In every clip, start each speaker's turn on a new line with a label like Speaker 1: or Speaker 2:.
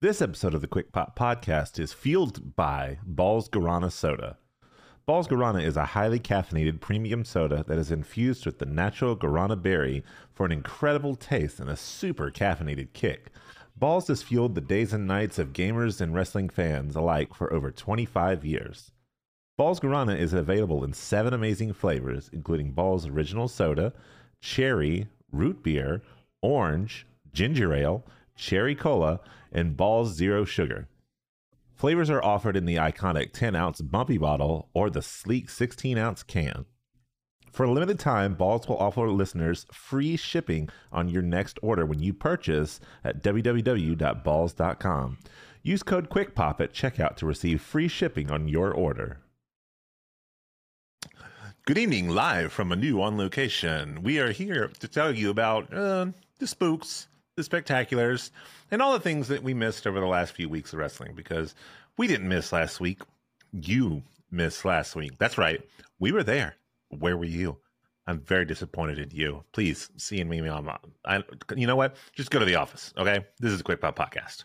Speaker 1: This episode of the Quick Pop Podcast is fueled by Bawls Guarana Soda. Bawls Guarana is a highly caffeinated premium soda that is infused with the natural guarana berry for an incredible taste and a super caffeinated kick. Bawls has fueled the days and nights of gamers and wrestling fans alike for over 25 years. Bawls Guarana is available in seven amazing flavors, including Bawls Original Soda, Cherry, Root Beer, Orange, Ginger Ale, Cherry Cola, and Bawls Zero Sugar. Flavors are offered in the iconic 10 ounce bumpy bottle or the sleek 16 ounce can. For a limited time, Bawls will offer listeners free shipping on your next order when you purchase at www.bawls.com. Use code QUICKPOP at checkout to receive free shipping on your order. Good evening, live from a new on location. We are here to tell you about uh, the spooks, the spectaculars, and all the things that we missed over the last few weeks of wrestling because we didn't miss last week. You missed last week. That's right. We were there. Where were you? I'm very disappointed in you. Please see and me on. I, you know what? Just go to the office. Okay. This is a quick pop podcast.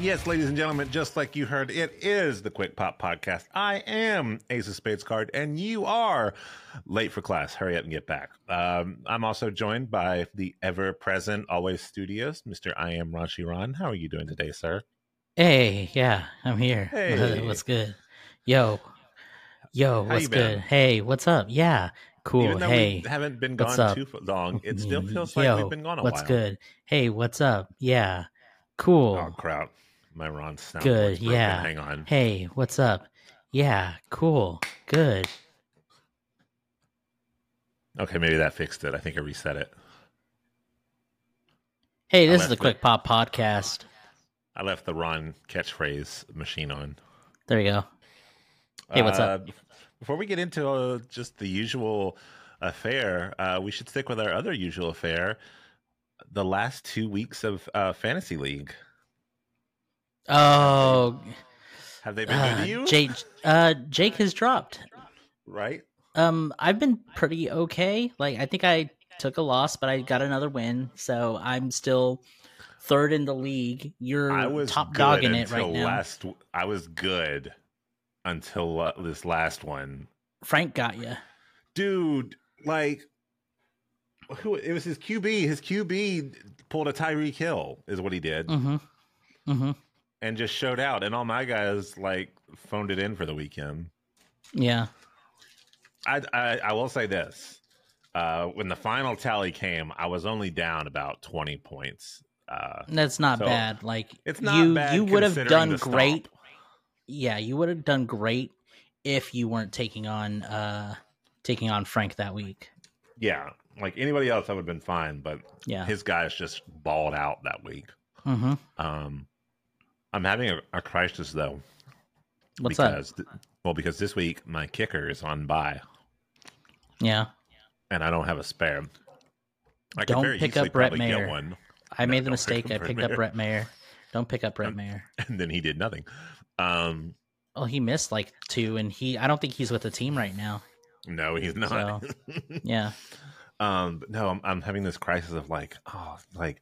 Speaker 1: Yes, ladies and gentlemen, just like you heard, it is the Quick Pop Podcast. I am Ace of Spades card, and you are late for class. Hurry up and get back. Um, I'm also joined by the ever present, always studios, Mr. I am Rashi Ron. How are you doing today, sir?
Speaker 2: Hey, yeah, I'm here.
Speaker 1: Hey.
Speaker 2: what's good? Yo, yo,
Speaker 1: How
Speaker 2: what's good? Hey, what's up? Yeah, cool.
Speaker 1: Even
Speaker 2: Hey,
Speaker 1: we haven't been gone
Speaker 2: up?
Speaker 1: too long, it still feels like
Speaker 2: yo,
Speaker 1: we've been gone a
Speaker 2: what's
Speaker 1: while.
Speaker 2: What's good? Hey, what's up? Yeah, cool.
Speaker 1: Oh, crap. My Ron sound
Speaker 2: Good, yeah.
Speaker 1: Hang on.
Speaker 2: Hey, what's up? Yeah, cool. Good.
Speaker 1: Okay, maybe that fixed it. I think I reset it.
Speaker 2: Hey, this is the. Quick Pop Podcast.
Speaker 1: I left the Ron catchphrase machine on.
Speaker 2: There you go. Hey, what's up?
Speaker 1: Uh, Before we get into uh, just the usual affair, uh, we should stick with our other usual affair. The last two weeks of uh, fantasy league
Speaker 2: Oh,
Speaker 1: have they been good
Speaker 2: uh,
Speaker 1: to you?
Speaker 2: Jake. Uh, Jake has dropped.
Speaker 1: right?
Speaker 2: Um, I've been pretty okay. Like I think I took a loss, but I got another win, so I'm still third in the league. You're
Speaker 1: I was
Speaker 2: top
Speaker 1: good
Speaker 2: dog in it right now.
Speaker 1: last. I was good until uh, this last one,
Speaker 2: Frank got you.
Speaker 1: dude. Like, who? It was his QB. His QB pulled a Tyreek Hill, is what he did.
Speaker 2: Mm-hmm. Mm-hmm.
Speaker 1: And just showed out and all my guys like phoned it in for the weekend
Speaker 2: Yeah.
Speaker 1: i i, I will say this uh when the final tally came i was only down about 20 points uh
Speaker 2: That's not
Speaker 1: So,
Speaker 2: bad. Like
Speaker 1: it's not
Speaker 2: you
Speaker 1: bad
Speaker 2: you would have done great. Yeah, you would have done great if you weren't taking on uh taking on Frank that week.
Speaker 1: yeah like anybody else i would have been fine but
Speaker 2: Yeah.
Speaker 1: his guys just balled out that week
Speaker 2: mm-hmm.
Speaker 1: um i'm having a, a crisis though
Speaker 2: What's up?
Speaker 1: because th- well because this week my kicker is on buy.
Speaker 2: Yeah.
Speaker 1: and i don't have a spare I
Speaker 2: Don't
Speaker 1: very
Speaker 2: pick up Brett Maher.
Speaker 1: one
Speaker 2: I
Speaker 1: No,
Speaker 2: made the mistake. I
Speaker 1: Brett
Speaker 2: picked up
Speaker 1: Maher.
Speaker 2: Brett Maher. Don't pick up Brett Maher.
Speaker 1: and then he did nothing. Um,
Speaker 2: Well, he missed like two, and he I don't think he's with the team right now.
Speaker 1: no, he's not.
Speaker 2: Yeah.
Speaker 1: um, no, I'm, I'm having this crisis of like, oh, like,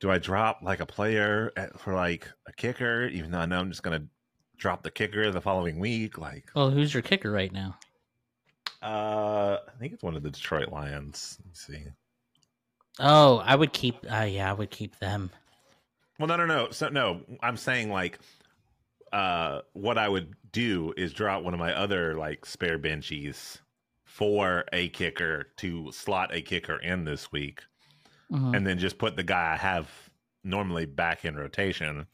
Speaker 1: do I drop like a player at, for like a kicker, even though I know I'm just gonna drop the kicker the following week? Like,
Speaker 2: Well, who's your kicker right now?
Speaker 1: uh, I think it's one of the Detroit Lions. Let's see.
Speaker 2: Oh, I would keep. Uh, yeah, I would keep them.
Speaker 1: Well, no, no, no. So no, I'm saying like, uh, what I would do is drop one of my other like spare benchies for a kicker to slot a kicker in this week,
Speaker 2: Mhm.
Speaker 1: and then just put the guy I have normally back in rotation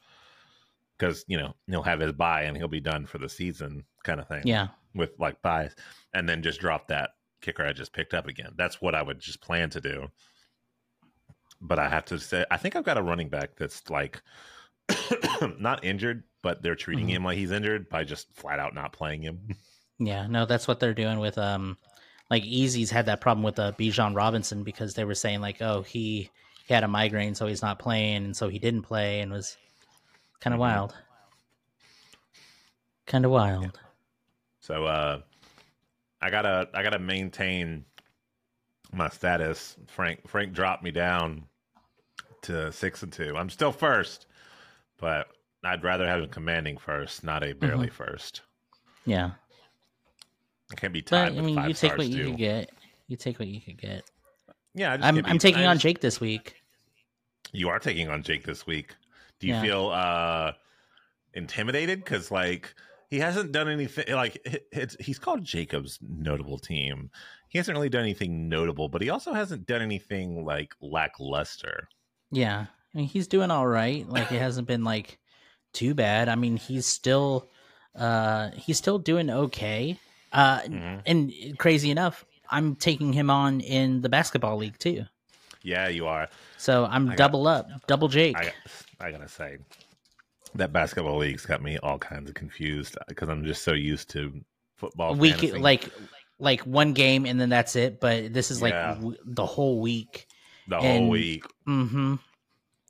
Speaker 1: because you know he'll have his buy and he'll be done for the season, kind of thing.
Speaker 2: Yeah.
Speaker 1: with like buys, and then just drop that kicker I just picked up again. That's what I would just plan to do. But I have to say, I think I've got a running back that's like not injured, but they're treating
Speaker 2: Mhm.
Speaker 1: him like he's injured by just flat out not playing him.
Speaker 2: Yeah, no, that's what they're doing with um, like Easy's had that problem with uh, Bijan Robinson because they were saying like, oh, he he had a migraine, so he's not playing, and so he didn't play, and was kind of
Speaker 1: Mhm.
Speaker 2: wild. Kind of wild.
Speaker 1: So uh I gotta I gotta maintain my status. Frank Frank dropped me down to six and two. I'm still first, but I'd rather have him commanding first, not a barely first.
Speaker 2: Yeah,
Speaker 1: I can't be
Speaker 2: but
Speaker 1: tied
Speaker 2: I
Speaker 1: with
Speaker 2: mean, you take what you
Speaker 1: too.
Speaker 2: could get. You take what you could get.
Speaker 1: Yeah, I just
Speaker 2: I'm I'm taking
Speaker 1: I
Speaker 2: on Jake this week.
Speaker 1: You are taking on Jake this week. Do you
Speaker 2: Yeah.
Speaker 1: feel uh intimidated? Because like he hasn't done anything. Like it's he's called Jacob's notable team. He hasn't really done anything notable, but he also hasn't done anything like lackluster.
Speaker 2: Yeah, I mean, he's doing all right. Like it hasn't been like too bad. I mean, he's still uh he's still doing okay. Uh
Speaker 1: Mhm.
Speaker 2: and crazy enough, I'm taking him on in the basketball league too.
Speaker 1: Yeah, you are.
Speaker 2: So I'm
Speaker 1: I got-
Speaker 2: double up, double Jake.
Speaker 1: I I gotta say that basketball league's got me all kinds of confused because I'm just so used to football.
Speaker 2: week
Speaker 1: fantasy.
Speaker 2: like like one game and then that's it. But this is like
Speaker 1: Yeah.
Speaker 2: w- the whole week.
Speaker 1: the whole
Speaker 2: and-
Speaker 1: week.
Speaker 2: hmm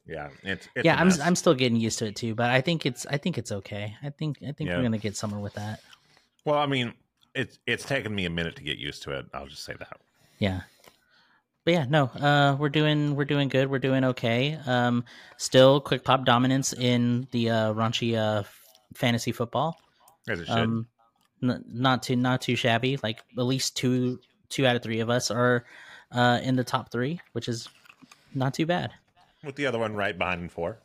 Speaker 1: Yeah, it's, it's
Speaker 2: Yeah, I'm. I'm still getting used to it too. But I think it's I think it's okay. I think I think
Speaker 1: Yeah.
Speaker 2: we're gonna get somewhere with that.
Speaker 1: well. I mean, it's it's taken me a minute to get used to it. I'll just say that.
Speaker 2: Yeah. But yeah, no, uh, we're doing we're doing good. We're doing okay. Um, still quick pop dominance in the uh, raunchy uh, fantasy football.
Speaker 1: As it should.
Speaker 2: Um, n- not too not too shabby. Like at least two two out of three of us are uh, in the top three, which is not too bad.
Speaker 1: with the other one right behind for.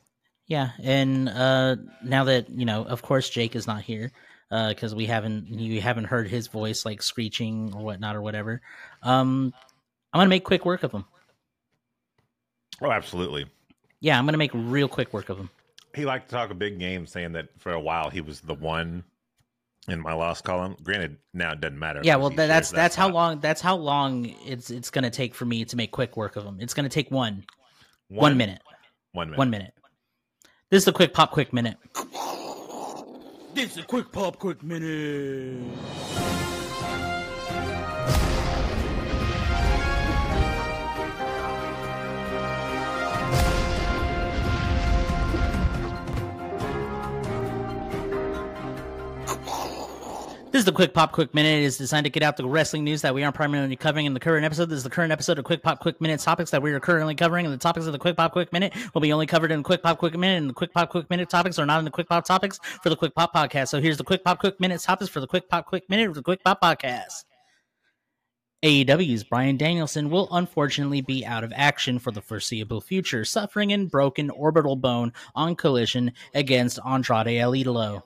Speaker 2: Yeah, and uh, now that you know, of course, Jake is not here because we haven't you haven't heard his voice like screeching or whatnot or whatever. Um, I'm gonna make quick work of him.
Speaker 1: Oh, absolutely.
Speaker 2: Yeah, I'm gonna make real quick work of him.
Speaker 1: He liked to talk a big game, saying that for a while he was the one in my loss column. Granted, now it doesn't matter.
Speaker 2: Yeah, well,
Speaker 1: he
Speaker 2: tha- that's that's how long that's how long it's it's gonna take for me to make quick work of him. It's gonna take one one minute,
Speaker 1: One minute.
Speaker 2: one minute. This is the quick pop quick minute. This is a quick pop quick minute. Is the Quick Pop Quick Minute. It is designed to get out the wrestling news that we aren't primarily covering in the current episode. This is the current episode of Quick Pop Quick Minute topics that we are currently covering, and the topics of the Quick Pop Quick Minute will be only covered in Quick Pop Quick Minute, and the Quick Pop Quick Minute topics are not in the Quick Pop topics for the Quick Pop podcast. So here's the Quick Pop Quick Minute topics for the Quick Pop Quick Minute of the Quick Pop podcast. AEW's Bryan Danielson will unfortunately be out of action for the foreseeable future, suffering an broken orbital bone on collision against Andrade El Idolo.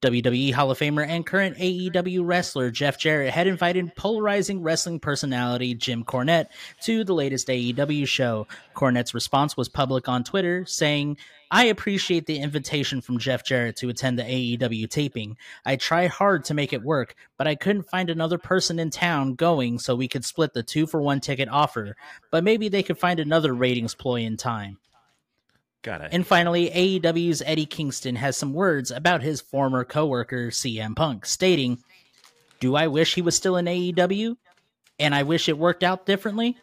Speaker 2: WWE Hall of Famer and current AEW wrestler Jeff Jarrett had invited polarizing wrestling personality Jim Cornette to the latest AEW show. Cornette's response was public on Twitter, saying, I appreciate the invitation from Jeff Jarrett to attend the AEW taping. I tried hard to make it work, but I couldn't find another person in town going so we could split the two for one ticket offer. But maybe they could find another ratings ploy in time.
Speaker 1: Got it.
Speaker 2: And finally, AEW's Eddie Kingston has some words about his former coworker CM Punk, stating, "Do I wish he was still in AEW? And I wish it worked out differently?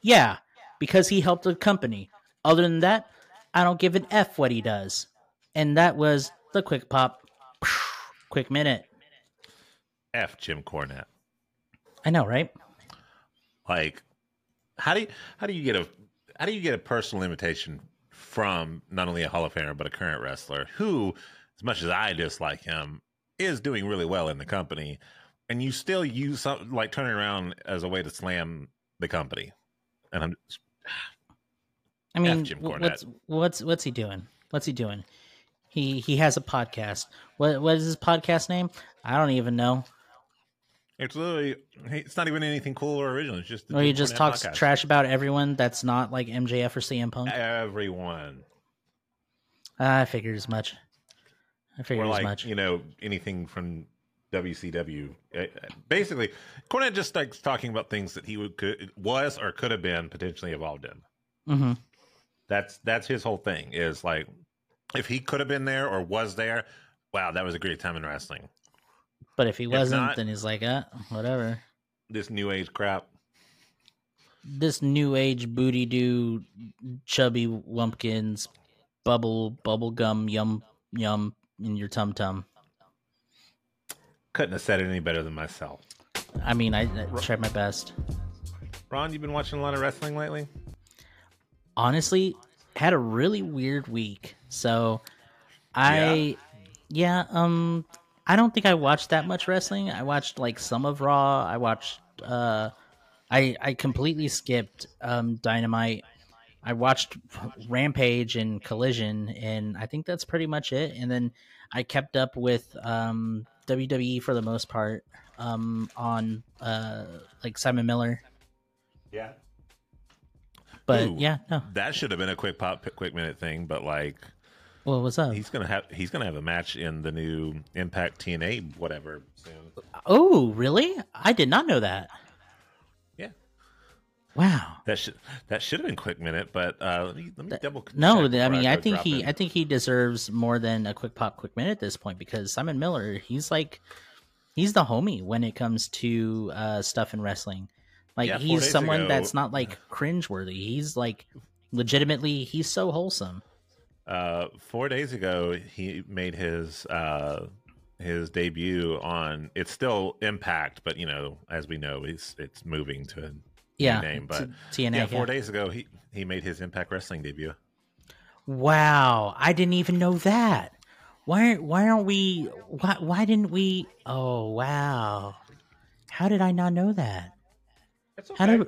Speaker 2: Yeah, because he helped the company. Other than that, I don't give an F what he does." And that was the quick pop quick minute.
Speaker 1: F Jim Cornette.
Speaker 2: I know, right?
Speaker 1: Like, how do you how do you get a how do you get a personal invitation from not only a Hall of Famer but a current wrestler who, as much as I dislike him, is doing really well in the company, and you still use something like turning around as a way to slam the company? And I'm
Speaker 2: I mean,
Speaker 1: Jim Cornette.
Speaker 2: what's what's what's he doing? What's he doing? He he has a podcast. What what is his podcast name? I don't even know.
Speaker 1: It's literally it's not even anything cool or original. It's just
Speaker 2: Or he just talks
Speaker 1: podcast.
Speaker 2: trash about everyone that's not like MJF or CM Punk.
Speaker 1: Everyone.
Speaker 2: I figured as much. I figured
Speaker 1: or
Speaker 2: as much.
Speaker 1: you know anything from WCW. Uh, Basically, Cornette just starts talking about things that he would could, was or could have been potentially involved in.
Speaker 2: hmm
Speaker 1: That's that's his whole thing. Is like if he could have been there or was there. Wow, that was a great time in wrestling.
Speaker 2: But if he wasn't,
Speaker 1: not-
Speaker 2: then he's like, uh, whatever.
Speaker 1: This new age crap.
Speaker 2: This new age booty do chubby wumpkins bubble bubble gum yum yum in your tum tum.
Speaker 1: Couldn't have said it any better than myself.
Speaker 2: I mean, I, I tried my best.
Speaker 1: Ron, you've been watching a lot of wrestling lately?
Speaker 2: honestly had a really weird week. So I yeah, um I don't think I watched that much wrestling. I watched like some of Raw. I watched uh I I completely skipped um Dynamite. I watched Rampage and Collision and I think that's pretty much it. And then I kept up with um WWE for the most part um on uh like Simon Miller.
Speaker 1: Yeah.
Speaker 2: But
Speaker 1: Ooh.
Speaker 2: yeah, no.
Speaker 1: That should have been a quick pop, quick minute thing, but like
Speaker 2: Well, what's up?
Speaker 1: he's gonna have he's gonna have a match in the new Impact TNA whatever soon.
Speaker 2: Oh, really? I did not know that.
Speaker 1: Yeah,
Speaker 2: Wow.
Speaker 1: that should that should have been quick minute, but uh, let me let me double.
Speaker 2: No, I mean, I
Speaker 1: go
Speaker 2: think he,
Speaker 1: in.
Speaker 2: I think he deserves more than a quick pop, quick minute at this point because Simon Miller, he's like, he's the homie when it comes to uh, stuff in wrestling. Like
Speaker 1: Yeah,
Speaker 2: he's someone
Speaker 1: ago-
Speaker 2: that's not like cringeworthy. He's like legitimately, he's so wholesome.
Speaker 1: Uh, four days ago, he made his uh, his debut on. It's still Impact, but you know, as we know, it's it's moving to a new
Speaker 2: Yeah,
Speaker 1: name. But
Speaker 2: T- TNA.
Speaker 1: yeah, four
Speaker 2: yeah.
Speaker 1: days ago, he he made his Impact Wrestling debut.
Speaker 2: Wow, I didn't even know that. Why? Why aren't we? Why? Why didn't we? Oh, wow. How did I not know that?
Speaker 1: That's
Speaker 2: How did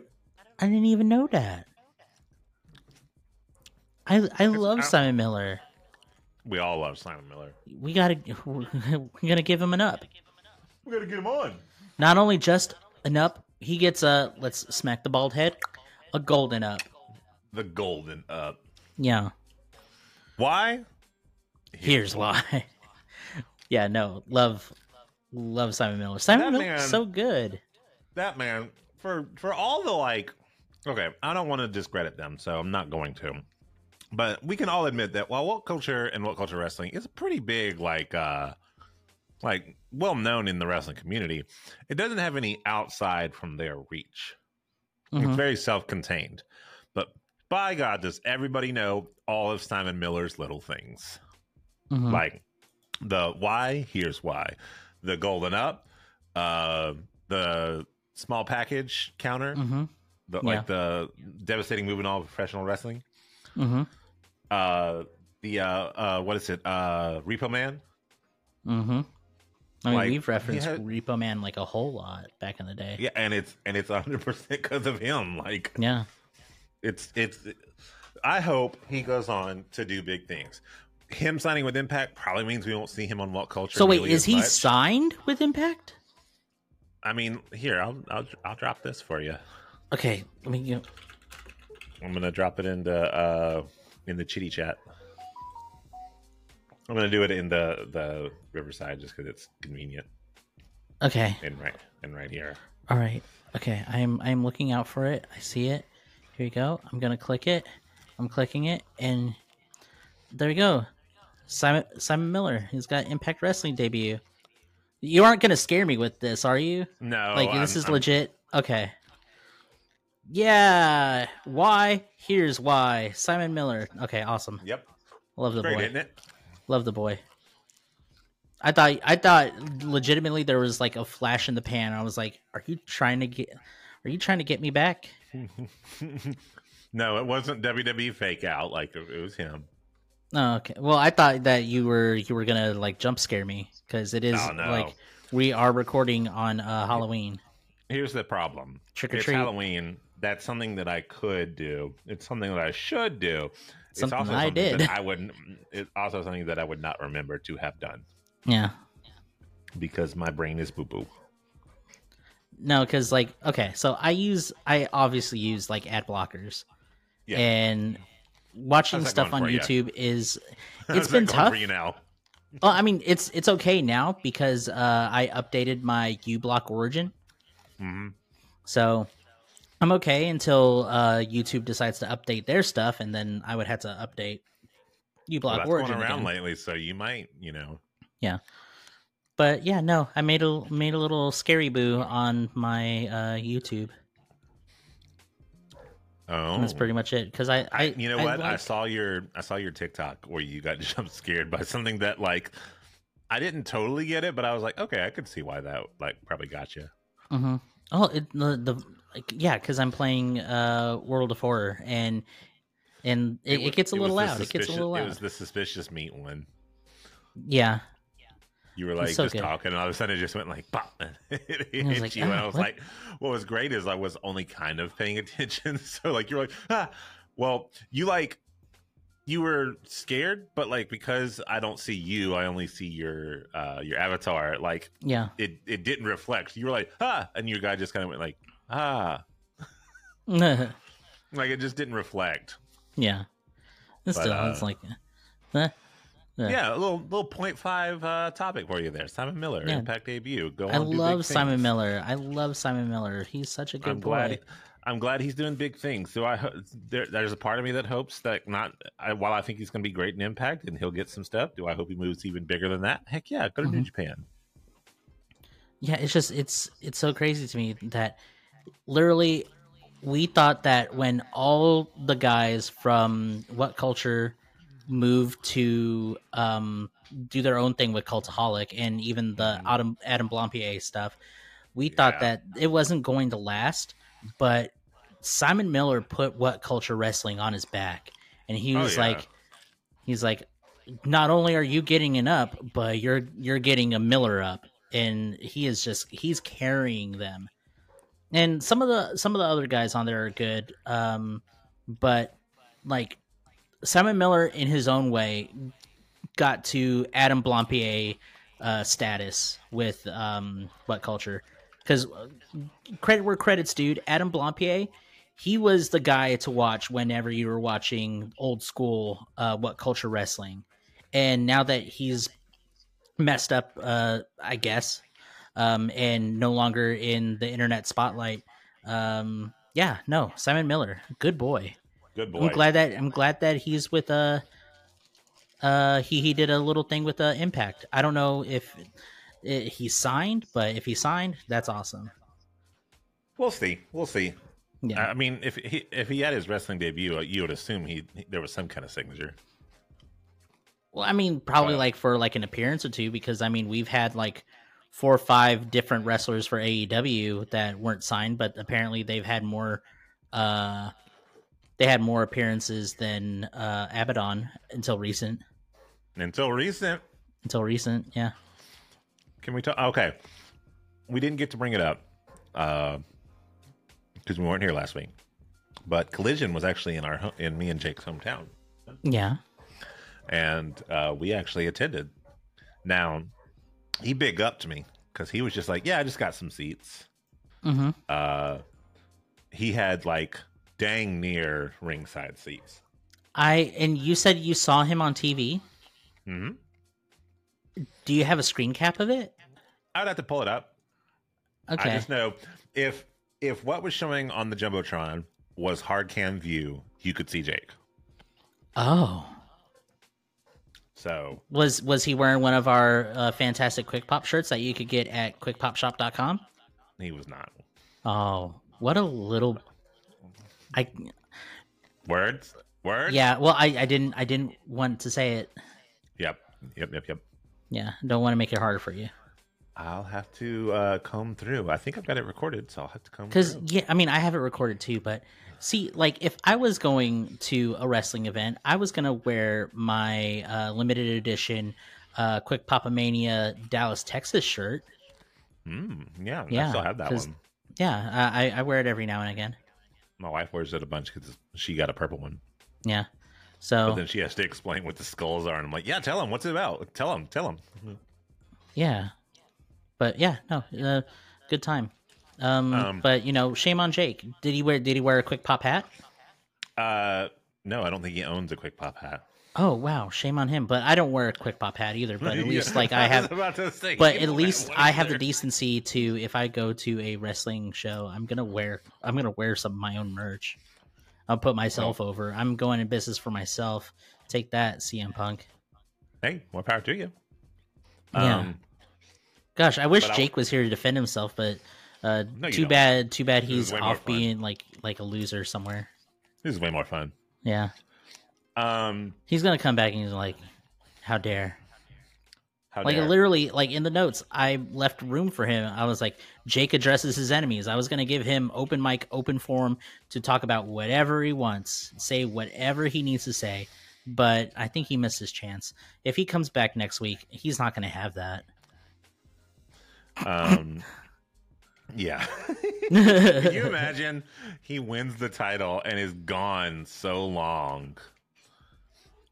Speaker 2: I didn't even know that. I I love Simon Miller.
Speaker 1: we all love Simon Miller.
Speaker 2: We gotta we're gonna give him an up.
Speaker 1: We gotta get him on.
Speaker 2: Not only just an up, he gets a let's smack the bald head, a golden up.
Speaker 1: The golden up.
Speaker 2: Yeah,
Speaker 1: Why?
Speaker 2: here's why. yeah, no, love love Simon Miller. Simon
Speaker 1: man-
Speaker 2: so good.
Speaker 1: that man for for all the like okay i don't want to discredit them so i'm not going to but we can all admit that while what culture and what culture wrestling is pretty big like uh like well known in the wrestling community it doesn't have any outside from their reach it's
Speaker 2: Mhm.
Speaker 1: very self-contained but by god does everybody know all of simon miller's little things
Speaker 2: Mhm.
Speaker 1: like the why here's why the golden up uh the small package counter
Speaker 2: Mhm.
Speaker 1: the,
Speaker 2: Yeah.
Speaker 1: like the devastating moving on of professional wrestling
Speaker 2: Mhm.
Speaker 1: Uh the uh uh what is it uh repo man
Speaker 2: mm-hmm I mean,
Speaker 1: Like,
Speaker 2: we've referenced
Speaker 1: had-
Speaker 2: Repo Man like a whole lot back in the day.
Speaker 1: yeah and it's and it's 100% because of him like
Speaker 2: Yeah.
Speaker 1: it's it's i hope he goes on to do big things him signing with impact probably means we won't see him on what culture
Speaker 2: So wait, is he
Speaker 1: much.
Speaker 2: signed with Impact?
Speaker 1: i mean here i'll i'll, I'll drop this for you
Speaker 2: Okay, I mean, you
Speaker 1: I'm gonna drop it into uh in the chitty chat. I'm gonna do it in the the Riverside just because it's convenient
Speaker 2: okay,
Speaker 1: and right and right here.
Speaker 2: all right, okay. I'm I'm looking out for it. I see it. Here you go. I'm gonna click it. I'm clicking it, and there you go. Simon Simon Miller. He's got Impact Wrestling debut. You aren't gonna scare me with this, are you?
Speaker 1: No,
Speaker 2: like this
Speaker 1: I'm-
Speaker 2: is
Speaker 1: I'm-
Speaker 2: legit. Okay. Yeah. Why? Here's why. Simon Miller. Okay, awesome.
Speaker 1: Yep,
Speaker 2: Love the
Speaker 1: great,
Speaker 2: boy.
Speaker 1: isn't it?
Speaker 2: Love the boy. I thought I thought legitimately there was like a flash in the pan. I was like, "Are you trying to get? Are you trying to get me back?"
Speaker 1: no, it wasn't WWE fake out. Like it was him.
Speaker 2: Oh, okay. Well, I thought that you were you were gonna like jump scare me because it is
Speaker 1: Oh, no.
Speaker 2: like we are recording on uh, Halloween.
Speaker 1: Here's the problem.
Speaker 2: Trick or
Speaker 1: it's
Speaker 2: treat.
Speaker 1: Halloween. That's something that I could do. It's something that I should do. It's
Speaker 2: Something
Speaker 1: also
Speaker 2: I
Speaker 1: something
Speaker 2: did.
Speaker 1: that I wouldn't. It's also something that I would not remember to have done
Speaker 2: Yeah.
Speaker 1: because my brain is boo boo.
Speaker 2: No, because like okay, so I use I obviously use like ad blockers,
Speaker 1: Yeah.
Speaker 2: and watching stuff on
Speaker 1: for you?
Speaker 2: YouTube is it's been tough.
Speaker 1: for you now.
Speaker 2: Well, I mean, it's it's okay now because uh, I updated my uBlock origin,
Speaker 1: hmm
Speaker 2: so I'm okay until uh, YouTube decides to update their stuff, and then I would have to update uBlock
Speaker 1: Well, that's
Speaker 2: origin
Speaker 1: going around
Speaker 2: again.
Speaker 1: lately, so you might, you know,
Speaker 2: yeah. but yeah, no, I made a made a little scary boo on my uh, YouTube.
Speaker 1: Oh,
Speaker 2: And that's pretty much it. Because I, I,
Speaker 1: you know what? I saw your I saw your TikTok where you got jump scared by something that like I didn't totally get it, but I was like, okay, I could see why that like probably got you.
Speaker 2: Mhm. Oh, it, the the like, yeah, because I'm playing uh World of Horror and and it, it,
Speaker 1: wa-
Speaker 2: gets a little
Speaker 1: was
Speaker 2: loud. It gets a little
Speaker 1: It was the suspicious meat one.
Speaker 2: Yeah,
Speaker 1: You were like
Speaker 2: so
Speaker 1: just
Speaker 2: good.
Speaker 1: talking, and all of a sudden it just went like pop. it hit
Speaker 2: I was like,
Speaker 1: you, and I
Speaker 2: "Oh,
Speaker 1: was
Speaker 2: what?"
Speaker 1: like, "What was great is I was only kind of paying attention." so like you're like, ah, well, you like you were scared, but like because I don't see you, I only see your uh your avatar. Like
Speaker 2: yeah.
Speaker 1: it it didn't reflect. You were like ah, and your guy just kind of went like ah,
Speaker 2: yeah.
Speaker 1: like it just didn't reflect.
Speaker 2: It's
Speaker 1: But,
Speaker 2: still,
Speaker 1: uh,
Speaker 2: it's like, eh. Yeah.
Speaker 1: Yeah, a little little point five uh, topic for you there. Simon Miller,
Speaker 2: Yeah.
Speaker 1: Impact debut. Go.
Speaker 2: I love Simon
Speaker 1: things.
Speaker 2: Miller. I love Simon Miller. He's such a good
Speaker 1: I'm
Speaker 2: boy.
Speaker 1: glad. I'm glad he's doing big things. So I ho- there, there's a part of me that hopes that not I, while I think he's going to be great in Impact and he'll get some stuff. Do I hope he moves even bigger than that? Heck yeah, go to New
Speaker 2: Mhm.
Speaker 1: Japan.
Speaker 2: Yeah, it's just it's it's so crazy to me that literally we thought that when all the guys from what culture moved to um do their own thing with Cultaholic and even the Adam Adam Blampier stuff, we thought
Speaker 1: Mm-hmm.
Speaker 2: That it wasn't going to last, but Simon Miller put what culture wrestling on his back and he
Speaker 1: Oh,
Speaker 2: was
Speaker 1: yeah.
Speaker 2: like he's like not only are you getting an up, but you're you're getting a Miller up and he is just he's carrying them. And some of the some of the other guys on there are good, um, but like Simon Miller in his own way got to Adam Blampier uh, status with um, what culture? Because credit where credits due, Adam Blampier, he was the guy to watch whenever you were watching old school uh, what culture wrestling, and now that he's messed up, uh, I guess, um, and no longer in the internet spotlight. Um, yeah, no, Simon Miller, good boy.
Speaker 1: Good boy.
Speaker 2: I'm glad that I'm glad that he's with uh uh he he did a little thing with uh Impact. I don't know if it, he signed, but if he signed, that's awesome.
Speaker 1: We'll see. We'll see.
Speaker 2: Yeah.
Speaker 1: I mean, if he if he had his wrestling debut, uh, you would assume he there was some kind of signature.
Speaker 2: Well, I mean, probably
Speaker 1: Uh,
Speaker 2: like for like an appearance or two, because I mean, we've had like four or five different wrestlers for AEW that weren't signed, but apparently they've had more. uh They had more appearances than uh Abaddon until recent.
Speaker 1: Until recent,
Speaker 2: Until recent, yeah.
Speaker 1: Can we talk? Okay, we didn't get to bring it up because we weren't here last week. But Collision was actually in our in me and Jake's hometown,
Speaker 2: Yeah.
Speaker 1: and uh, we actually attended. Now, he big up to me because he was just like, "Yeah, I just got some seats."
Speaker 2: Mm-hmm.
Speaker 1: Uh, he had like dang near ringside seats.
Speaker 2: I and you said you saw him on TV.
Speaker 1: hmm
Speaker 2: Do you have a screen cap of it?
Speaker 1: I'd have to pull it up.
Speaker 2: Okay.
Speaker 1: I just know if if what was showing on the jumbotron was hard cam view, you could see Jake.
Speaker 2: Oh,
Speaker 1: So
Speaker 2: was was he wearing one of our uh, fantastic Quick Pop shirts that you could get at quickpopshop.com?
Speaker 1: he was not.
Speaker 2: Oh, what a little. I
Speaker 1: Words? Words?
Speaker 2: yeah. Well, I I didn't I didn't want to say it.
Speaker 1: Yep. Yep. Yep. Yep.
Speaker 2: Yeah, don't want to make it harder for you.
Speaker 1: I'll have to uh, comb through. I think I've got it recorded, so I'll have to comb
Speaker 2: Because yeah, I mean, I have it recorded too. But see, like, if I was going to a wrestling event, I was gonna wear my uh, limited edition uh, Quick Papa Mania Dallas Texas shirt.
Speaker 1: Mm, yeah,
Speaker 2: yeah, I
Speaker 1: still have that one.
Speaker 2: Yeah, I, I- wear it every now and again.
Speaker 1: My wife wears it a bunch because she got a purple one.
Speaker 2: Yeah. So But
Speaker 1: then she has to explain what the skulls are, and I'm like, "Yeah, tell him what's it about. Tell him, tell him."
Speaker 2: yeah, but yeah, no, uh, good time. Um,
Speaker 1: Um,
Speaker 2: but you know, shame on Jake. Did he wear Did he wear a quick pop hat?
Speaker 1: Uh, no, I don't think he owns a quick pop hat.
Speaker 2: Oh wow, shame on him. But I don't wear a quick pop hat either. But at least like I have.
Speaker 1: to say,
Speaker 2: But at least I have the decency to, if I go to a wrestling show, I'm gonna wear. I'm gonna wear some of my own merch. I'll put myself over. I'm going in business for myself. Take that, CM Punk.
Speaker 1: Hey, more power to you.
Speaker 2: Yeah.
Speaker 1: Um,
Speaker 2: Gosh, I wish
Speaker 1: But I-
Speaker 2: Jake was here to defend himself, but uh,
Speaker 1: No,
Speaker 2: too
Speaker 1: don't.
Speaker 2: bad. Too bad he's off being like like a loser somewhere.
Speaker 1: This is way more fun.
Speaker 2: Yeah,
Speaker 1: Um,
Speaker 2: he's gonna come back and he's like, "How dare!"
Speaker 1: how
Speaker 2: Like
Speaker 1: dare.
Speaker 2: literally, like in the notes, I left room for him. I was like, Jake addresses his enemies. I was gonna give him open mic, open forum to talk about whatever he wants, say whatever he needs to say. But I think he missed his chance. If he comes back next week, he's not gonna have that.
Speaker 1: Um, yeah. Can you imagine he wins the title and is gone so long?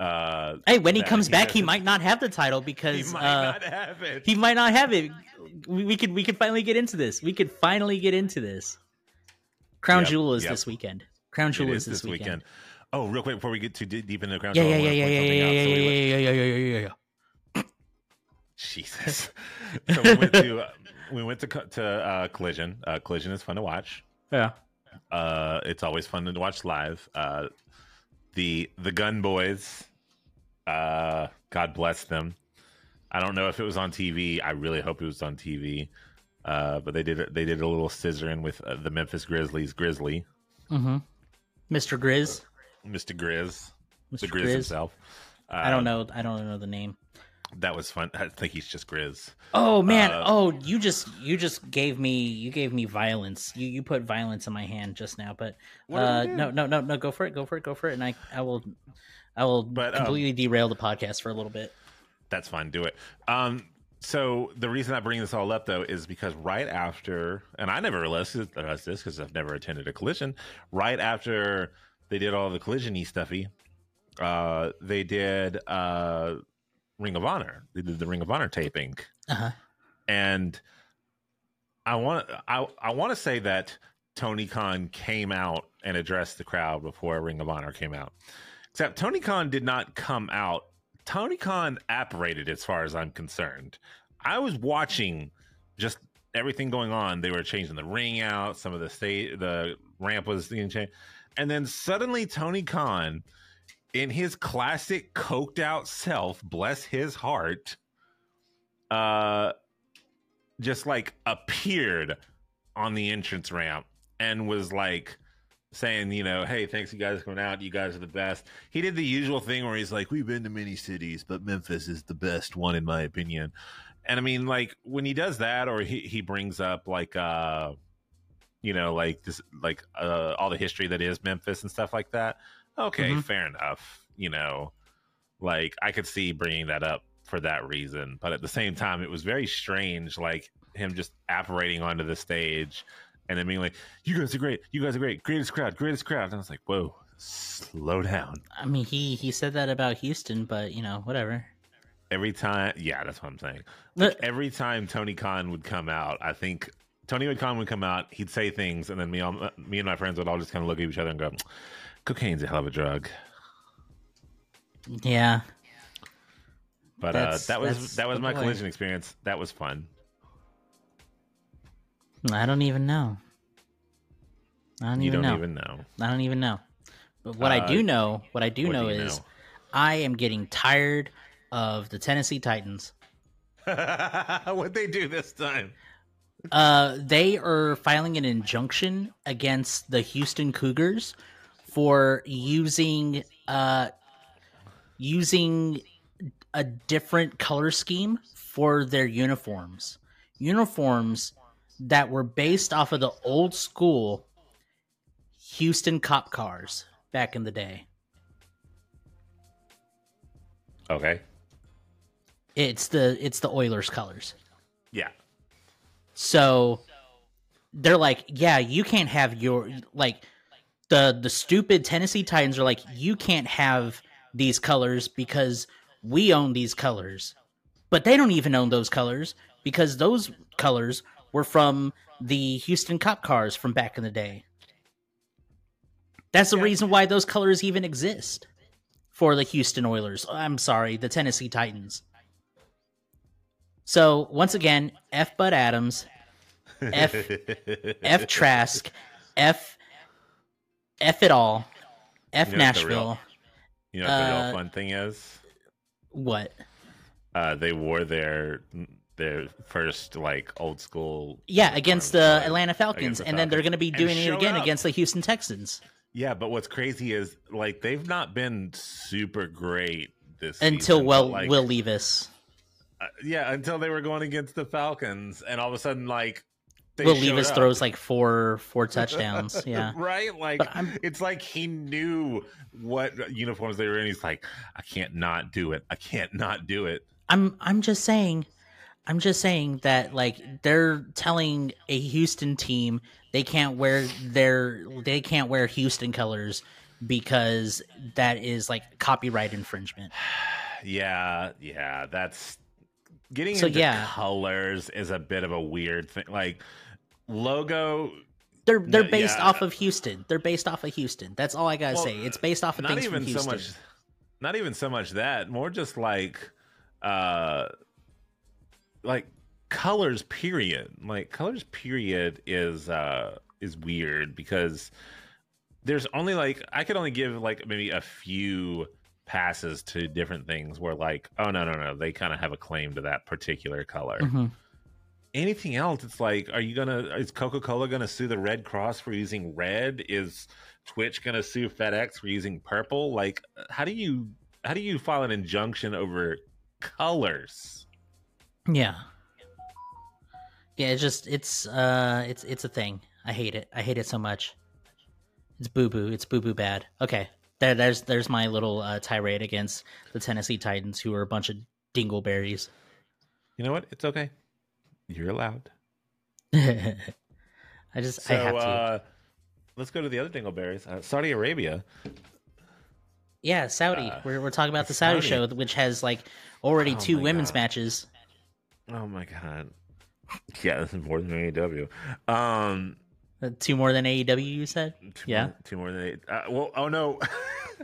Speaker 1: Uh,
Speaker 2: Hey, when he comes back, he might not have the title
Speaker 1: He
Speaker 2: because
Speaker 1: might
Speaker 2: uh,
Speaker 1: not have it.
Speaker 2: he might not have it. We, we could we could finally get into this. We could finally get into this. Crown
Speaker 1: Yep,
Speaker 2: Jewel is
Speaker 1: yep.
Speaker 2: this weekend. Crown Jewel
Speaker 1: is
Speaker 2: is this, weekend.
Speaker 1: Oh, real quick before we get too deep into the crown,
Speaker 2: Yeah,
Speaker 1: Jewel,
Speaker 2: yeah, yeah, yeah, yeah, yeah,
Speaker 1: out.
Speaker 2: yeah,
Speaker 1: So we went-
Speaker 2: yeah, yeah, yeah, yeah, yeah, yeah, yeah.
Speaker 1: Jesus. so we went to uh, we went to to uh, Collision. Uh, Collision is fun to watch.
Speaker 2: Yeah.
Speaker 1: Uh, it's always fun to watch live. Uh, the the Gunn Boys, uh, God bless them. I don't know if it was on TV. I really hope it was on TV. Uh, but they did they did a little scissoring with uh, the Memphis Grizzlies. Grizzly,
Speaker 2: Mm-hmm. Mr. Grizz.
Speaker 1: Mr. Grizz,
Speaker 2: Mr.
Speaker 1: the Grizz,
Speaker 2: Grizz.
Speaker 1: himself. Uh,
Speaker 2: I don't know. I don't know the name.
Speaker 1: That was fun. I think he's just Grizz.
Speaker 2: Oh man.
Speaker 1: Uh,
Speaker 2: oh, you just you just gave me you gave me violence. You you put violence in my hand just now. But
Speaker 1: What did I
Speaker 2: uh, no no no no. Go for it. Go for it. Go for it. And I I will I will
Speaker 1: But, um,
Speaker 2: completely derail the podcast for a little bit.
Speaker 1: That's fine. Do it. Um, so the reason I bring this all up though is because right after, and I never realized realized this because I've never attended a collision. Right after they did all the collision-y stuffy, uh, they did uh, Ring of Honor. They did the Ring of Honor taping,
Speaker 2: Uh-huh.
Speaker 1: and I want I I want to say that Tony Khan came out and addressed the crowd before Ring of Honor came out. Except Tony Khan did not come out. Tony Khan apparated as far as I'm concerned. I was watching just everything going on. They were changing the ring out, some of the state the ramp was being changed. And then suddenly Tony Khan in his classic coked out self, bless his heart, uh just like appeared on the entrance ramp and was like saying, you know, hey, thanks you guys coming out. You guys are the best. He did the usual thing where he's like, we've been to many cities, but Memphis is the best one in my opinion. And I mean, like when he does that, or he he brings up like, uh, you know, like this, like uh, all the history that is Memphis and stuff like that. Okay,
Speaker 2: Mhm.
Speaker 1: fair enough. You know, like I could see bringing that up for that reason, but at the same time, it was very strange, like him just apparating onto the stage and then being like, "You guys are great. You guys are great. Greatest crowd. Greatest crowd." And I was like, "Whoa, slow down."
Speaker 2: I mean, he he said that about Houston, but you know, whatever.
Speaker 1: Every time, yeah, that's what I'm saying. Like, every time Tony Khan would come out, I think Tony would Khan would come out. He'd say things, and then me, all, me and my friends would all just kind of look at each other and go, "Cocaine's a hell of a drug."
Speaker 2: Yeah.
Speaker 1: But uh, that was that was my collision experience. That was fun.
Speaker 2: I don't even know. I don't
Speaker 1: You
Speaker 2: even
Speaker 1: don't
Speaker 2: know.
Speaker 1: even know.
Speaker 2: I don't even know. But what I
Speaker 1: Uh,
Speaker 2: do know, what I do
Speaker 1: what
Speaker 2: know
Speaker 1: you
Speaker 2: is
Speaker 1: know?
Speaker 2: I am getting tired of the Tennessee Titans.
Speaker 1: What'd they do this time?
Speaker 2: Uh, they are filing an injunction against the Houston Cougars for using uh using a different color scheme for their uniforms. Uniforms that were based off of the old school Houston cop cars back in the day.
Speaker 1: Okay.
Speaker 2: It's the it's the Oilers colors.
Speaker 1: Yeah.
Speaker 2: So they're like, yeah, you can't have your like the the stupid Tennessee Titans are like, you can't have these colors because we own these colors. But they don't even own those colors because those colors were from the Houston cop cars from back in the day. That's the reason why those colors even exist for the Houston Oilers. I'm sorry, the Tennessee Titans. So once again, F Bud Adams, F F Trask, F F it all, F
Speaker 1: You know the real-
Speaker 2: Nashville.
Speaker 1: You know what the
Speaker 2: Uh,
Speaker 1: real fun thing is?
Speaker 2: What?
Speaker 1: Uh, they wore their their first like old school.
Speaker 2: Yeah, against the
Speaker 1: like,
Speaker 2: Atlanta Falcons,
Speaker 1: the
Speaker 2: and then they're going to be doing it again
Speaker 1: up.
Speaker 2: against the Houston Texans
Speaker 1: Yeah, but what's crazy is like they've not been super great this
Speaker 2: until
Speaker 1: but,
Speaker 2: well
Speaker 1: like,
Speaker 2: Will Levis.
Speaker 1: uh, yeah, until they were going against the Falcons, and all of a sudden like
Speaker 2: Will Levis
Speaker 1: up.
Speaker 2: throws like four four touchdowns. Yeah.
Speaker 1: right. Like
Speaker 2: I'm-
Speaker 1: it's like he knew what uniforms they were in. He's like, I can't not do it. I can't not do it.
Speaker 2: I'm I'm just saying I'm just saying that like they're telling a Houston team they can't wear their they can't wear Houston colors because that is like copyright infringement.
Speaker 1: Yeah, yeah, that's getting
Speaker 2: So,
Speaker 1: into
Speaker 2: yeah.
Speaker 1: colors is a bit of a weird thing. Like logo,
Speaker 2: They're they're
Speaker 1: No,
Speaker 2: based
Speaker 1: yeah.
Speaker 2: off of Houston. They're based off of Houston. That's all I gotta
Speaker 1: Well,
Speaker 2: say. It's based off of
Speaker 1: not
Speaker 2: things
Speaker 1: even
Speaker 2: from
Speaker 1: so
Speaker 2: Houston.
Speaker 1: much, not even so much that. More just like, uh, like colors. Period. Like colors. Period is uh is weird because there's only like I could only give like maybe a few passes to different things where like oh no no no they kind of have a claim to that particular color
Speaker 2: Mhm.
Speaker 1: Anything else it's like are you gonna is coca-cola gonna sue the red cross for using red is twitch gonna sue fedex for using purple like how do you how do you file an injunction over colors
Speaker 2: Yeah. Yeah, it's just it's uh it's it's a thing. I hate it. I hate it so much. It's boo boo. It's boo boo bad. Okay. There there's there's my little uh, tirade against the Tennessee Titans who are a bunch of dingleberries.
Speaker 1: you know what it's okay you're allowed
Speaker 2: I just
Speaker 1: so
Speaker 2: I have to.
Speaker 1: uh let's go to the other dingleberries uh, saudi arabia
Speaker 2: yeah, Saudi.
Speaker 1: uh,
Speaker 2: we're we're talking about the Saudi,
Speaker 1: Saudi.
Speaker 2: show which has like already
Speaker 1: Oh
Speaker 2: two women's
Speaker 1: God.
Speaker 2: matches.
Speaker 1: oh my god yeah this is more than aew um
Speaker 2: Uh, two more than AEW you said?
Speaker 1: Two
Speaker 2: Yeah.
Speaker 1: more, two more than eight. Uh, well, oh no,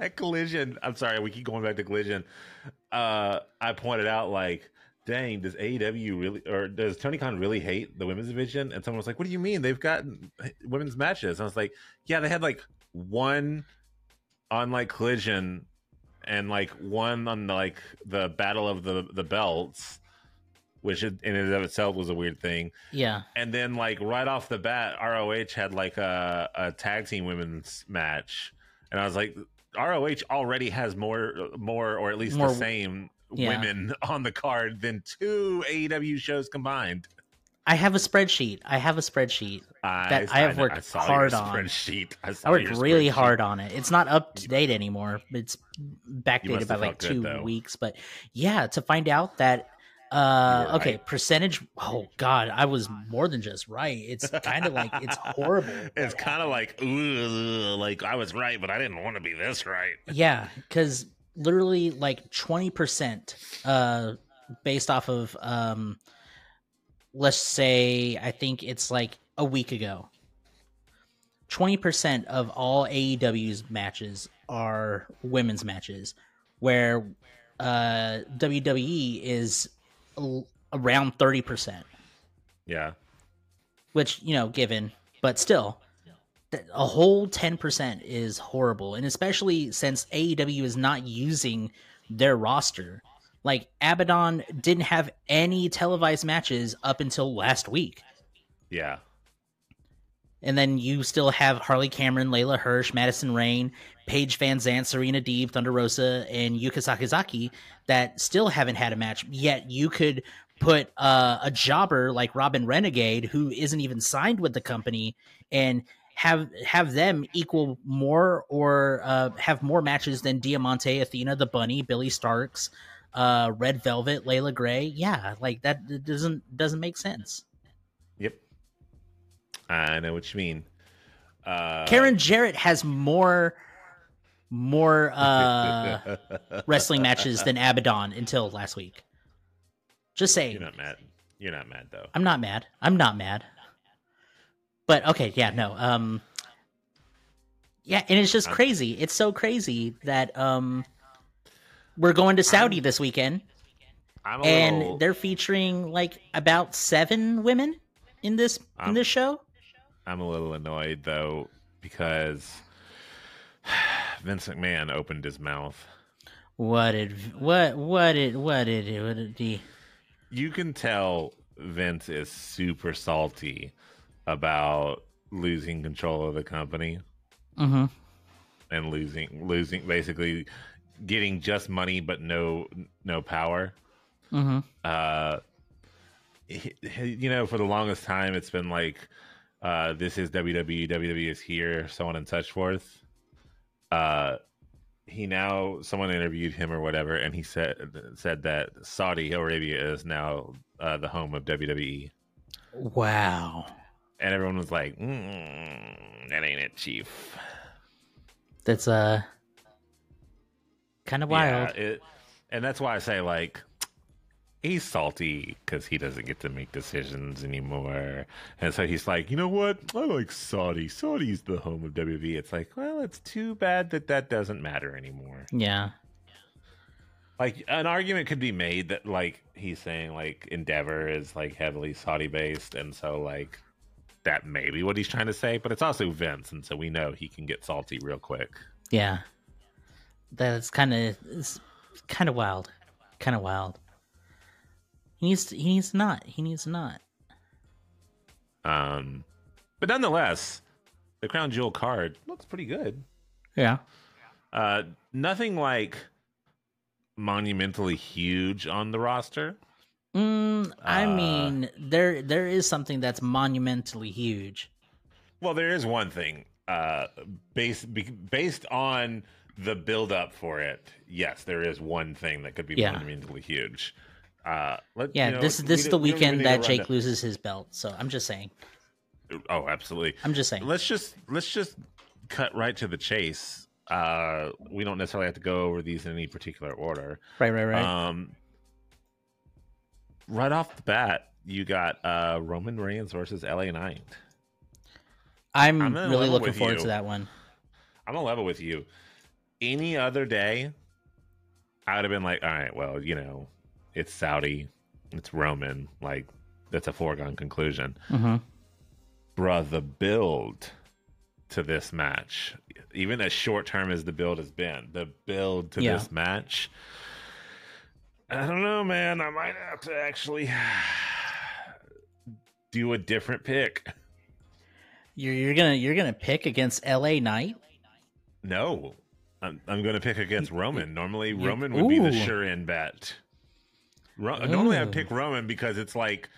Speaker 1: at Collision. I'm sorry, we keep going back to Collision. Uh, I pointed out like, dang, does AEW really, or does Tony Khan really hate the women's division? And someone was like, "What do you mean? They've got women's matches?" And I was like, "Yeah, they had like one on like Collision, and like one on like the Battle of the the Belts." Which in and of itself was a weird thing.
Speaker 2: Yeah.
Speaker 1: And then, like right off the bat, ROH had like a, a tag team women's match, and I was like, ROH already has more, more or at least
Speaker 2: More-
Speaker 1: the same
Speaker 2: yeah.
Speaker 1: women on the card than two AEW shows combined.
Speaker 2: I have a spreadsheet. I have a spreadsheet. That I have
Speaker 1: know-
Speaker 2: worked
Speaker 1: saw
Speaker 2: hard on.
Speaker 1: Spreadsheet. I,
Speaker 2: I worked really hard on it. It's not up to date anymore. It's backdated by like
Speaker 1: felt good,
Speaker 2: two weeks. But yeah, to find out that uh
Speaker 1: You were
Speaker 2: okay,
Speaker 1: right.
Speaker 2: percentage oh god, I was more than just right. It's kind of like it's horrible.
Speaker 1: It's kind of like, ooh, like I was right, but I didn't want to be this right.
Speaker 2: Yeah, because literally like twenty percent, uh, based off of um, let's say I think it's like a week ago. Twenty percent of all AEW's matches are women's matches, where uh, WWE is l- around thirty percent.
Speaker 1: Yeah,
Speaker 2: Which you know, given, but still, a whole 10% is horrible and especially since AEW is not using their roster. Like Abaddon didn't have any televised matches up until last week.
Speaker 1: Yeah,
Speaker 2: and then you still have Harley Cameron, Leyla Hirsch, Madison Rayne, Paige Van Zant, Serena Deeb, Thunder Rosa, and Yuka Sakazaki that still haven't had a match. Yet you could put uh, a jobber like Robyn Renegade, who isn't even signed with the company, and have have them equal more or uh, have more matches than Diamante, Athena, the Bunny, Billie Starkz, uh, Red Velvet, Leila Grey. Yeah, like that doesn't doesn't make sense.
Speaker 1: yep. I know what you mean. Uh,
Speaker 2: Karen Jarrett has more more uh wrestling matches than Abaddon until last week. Just saying.
Speaker 1: You're not mad. You're not mad though.
Speaker 2: I'm not mad. I'm not mad. But okay, yeah, no. Um Yeah, and it's just crazy. It's so crazy that um we're going to Saudi this weekend
Speaker 1: I'm a
Speaker 2: and
Speaker 1: little.
Speaker 2: they're featuring like about 7 women in this in
Speaker 1: Um,
Speaker 2: this show.
Speaker 1: I'm a little annoyed though because Vince McMahon opened his mouth.
Speaker 2: What did what what did what did what did he
Speaker 1: you can tell Vince is super salty about losing control of the company
Speaker 2: Mm-hmm.
Speaker 1: and losing losing basically getting just money but no no power.
Speaker 2: Mm-hmm.
Speaker 1: Uh, he- he- you know, for the longest time, it's been like, uh, this is WWE, WWE is here, so on and such forth. Uh, he now, someone interviewed him or whatever, and he said said that Saudi Arabia is now uh, the home of WWE,
Speaker 2: Wow.
Speaker 1: And everyone was like, mm, "That ain't it, Chief."
Speaker 2: That's uh kind of wild.
Speaker 1: Yeah, it, and that's why I say like he's salty because he doesn't get to make decisions anymore, and so he's like, you know what? I like Saudi. Saudi's the home of WWE. It's like, well, it's too bad that that doesn't matter anymore.
Speaker 2: Yeah.
Speaker 1: Like an argument could be made that like he's saying like Endeavor is like heavily Saudi based, and so like that may be what he's trying to say, but it's also Vince, and so we know he can get salty real quick.
Speaker 2: Yeah. That's kind of it's kind of wild. Kind of wild. He needs to, he needs not. He needs to not.
Speaker 1: Um, but nonetheless, the crown jewel card looks pretty good.
Speaker 2: Yeah.
Speaker 1: Uh, nothing like monumentally huge on the roster.
Speaker 2: Mm, I
Speaker 1: Uh,
Speaker 2: mean, there there is something that's monumentally huge.
Speaker 1: Well, there is one thing uh, based based on the build up for it. Yes, there is one thing that could be
Speaker 2: Yeah.
Speaker 1: monumentally huge. Uh, let,
Speaker 2: Yeah,
Speaker 1: you know,
Speaker 2: this this is the
Speaker 1: we
Speaker 2: weekend that Jake
Speaker 1: down-
Speaker 2: loses his belt. So I'm just saying.
Speaker 1: Oh, absolutely.
Speaker 2: I'm just saying.
Speaker 1: Let's just let's just cut right to the chase. Uh, we don't necessarily have to go over these in any particular order.
Speaker 2: Right, right, right.
Speaker 1: Um, right off the bat, you got uh, Roman Reigns versus LA Knight.
Speaker 2: I'm,
Speaker 1: I'm
Speaker 2: really looking forward
Speaker 1: you.
Speaker 2: to that one.
Speaker 1: I'm gonna level with you. Any other day, I would have been like, all right, well, you know, it's Saudi, it's Roman, like that's a foregone conclusion.
Speaker 2: hmm
Speaker 1: Bruh, the build to this match, even as short term as the build has been, the build to
Speaker 2: Yeah.
Speaker 1: this match. I don't know, man. I might have to actually do a different pick.
Speaker 2: You're you're gonna you're gonna pick against L.A. Knight.
Speaker 1: No, I'm, I'm going to pick against Roman. Normally, Roman would be the sure in bet. Ro- normally, I pick oh. Roman because it's like,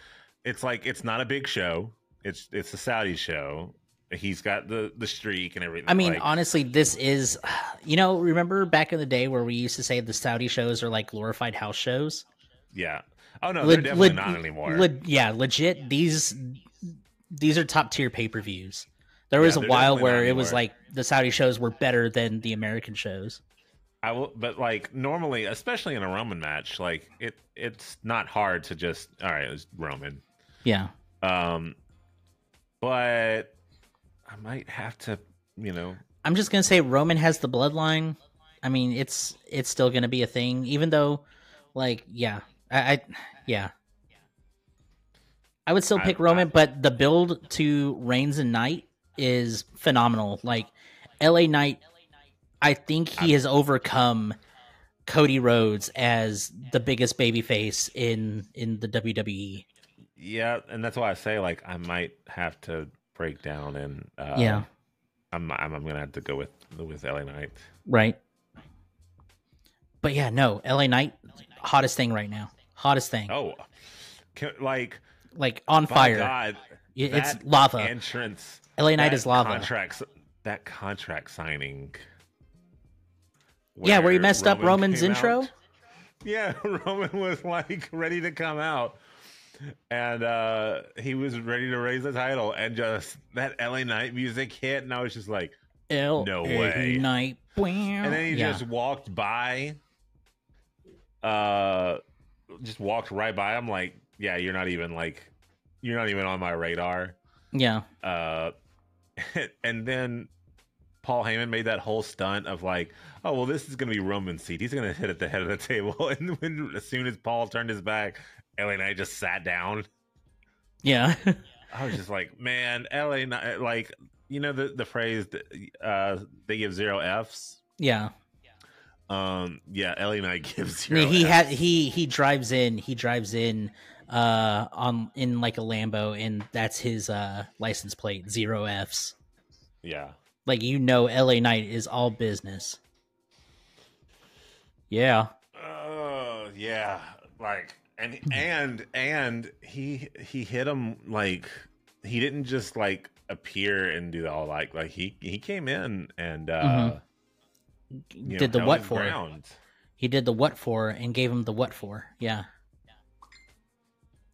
Speaker 1: it's like it's not a big show. It's it's a Saudi show. He's got the the streak and everything.
Speaker 2: I mean,
Speaker 1: like,
Speaker 2: honestly, this is, you know, remember back in the day where we used to say the Saudi shows are like glorified house shows?
Speaker 1: yeah. Oh no,
Speaker 2: Le-
Speaker 1: they're definitely
Speaker 2: le-
Speaker 1: not anymore.
Speaker 2: le- yeah, legit. These these are top tier pay per views. There
Speaker 1: Yeah,
Speaker 2: was a while where it was like the Saudi shows were better than the American shows.
Speaker 1: I will, but like normally, especially in a Roman match, like it it's not hard to just all right, it's Roman.
Speaker 2: Yeah,
Speaker 1: Um, but I might have to, you know,
Speaker 2: I'm just gonna say Roman has the bloodline. I mean, it's it's still gonna be a thing, even though, like, yeah, I, I yeah, I would still
Speaker 1: I-
Speaker 2: pick Roman, but the build to Reigns and Knight is phenomenal. Like, L.A. Knight, I think he has overcome Cody Rhodes as the biggest babyface in in the. WWE.
Speaker 1: Yeah, and that's why I say like I might have to break down and uh,
Speaker 2: Yeah.
Speaker 1: I'm, I'm I'm gonna have to go with with LA Knight.
Speaker 2: Right. But yeah, no, LA Knight, hottest thing right now. Hottest thing.
Speaker 1: Oh, can, like
Speaker 2: Like on fire.
Speaker 1: God,
Speaker 2: it's lava.
Speaker 1: entrance.
Speaker 2: LA Knight is lava.
Speaker 1: Contracts that contract signing.
Speaker 2: Yeah, where he messed up Roman's intro?
Speaker 1: out. Yeah, Roman was like ready to come out. And uh he was ready to raise the title and just that LA Knight music hit and I was just like
Speaker 2: LA
Speaker 1: No way.
Speaker 2: Knight.
Speaker 1: and then he
Speaker 2: yeah.
Speaker 1: just walked by uh just walked right by i'm like yeah you're not even like you're not even on my radar
Speaker 2: yeah.
Speaker 1: uh and then paul heyman made that whole stunt of like oh well this is gonna be roman's seat he's gonna hit at the head of the table and when as soon as paul turned his back la knight just sat down
Speaker 2: Yeah.
Speaker 1: i was just like man la Knight, like you know the the phrase uh they give zero f's
Speaker 2: yeah.
Speaker 1: Um, yeah, LA Knight gives
Speaker 2: I mean, he
Speaker 1: Fs.
Speaker 2: had he he drives in he drives in uh on in like a Lambo and that's his uh license plate zero Fs.
Speaker 1: yeah.
Speaker 2: Like you know, LA Knight is all business. Yeah,
Speaker 1: Oh yeah, like and and and he he hit him like he didn't just like appear and do all like like he he came in and uh
Speaker 2: Mhm.
Speaker 1: you know,
Speaker 2: did the what for?
Speaker 1: ground.
Speaker 2: He did the what for and gave him the what for. Yeah.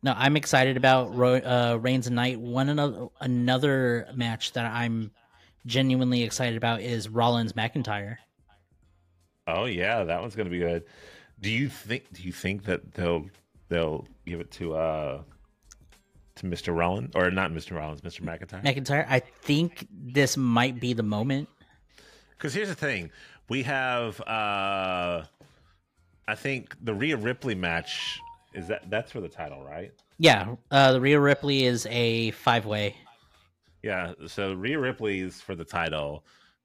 Speaker 2: No, I'm excited about Ro- uh, Reigns and Knight. One another another match that I'm genuinely excited about is Rollins McIntyre.
Speaker 1: Oh yeah, that one's gonna be good. Do you think? Do you think that they'll they'll give it to uh to Mr. Rollins or not Mr. Rollins, Mr. McIntyre?
Speaker 2: McIntyre, I think this might be the moment.
Speaker 1: Because here's the thing, we have uh I think the Rhea Ripley match is that that's for the title, right?
Speaker 2: Yeah, uh, the Rhea Ripley is a five way.
Speaker 1: Yeah. So Rhea Ripley is for the title.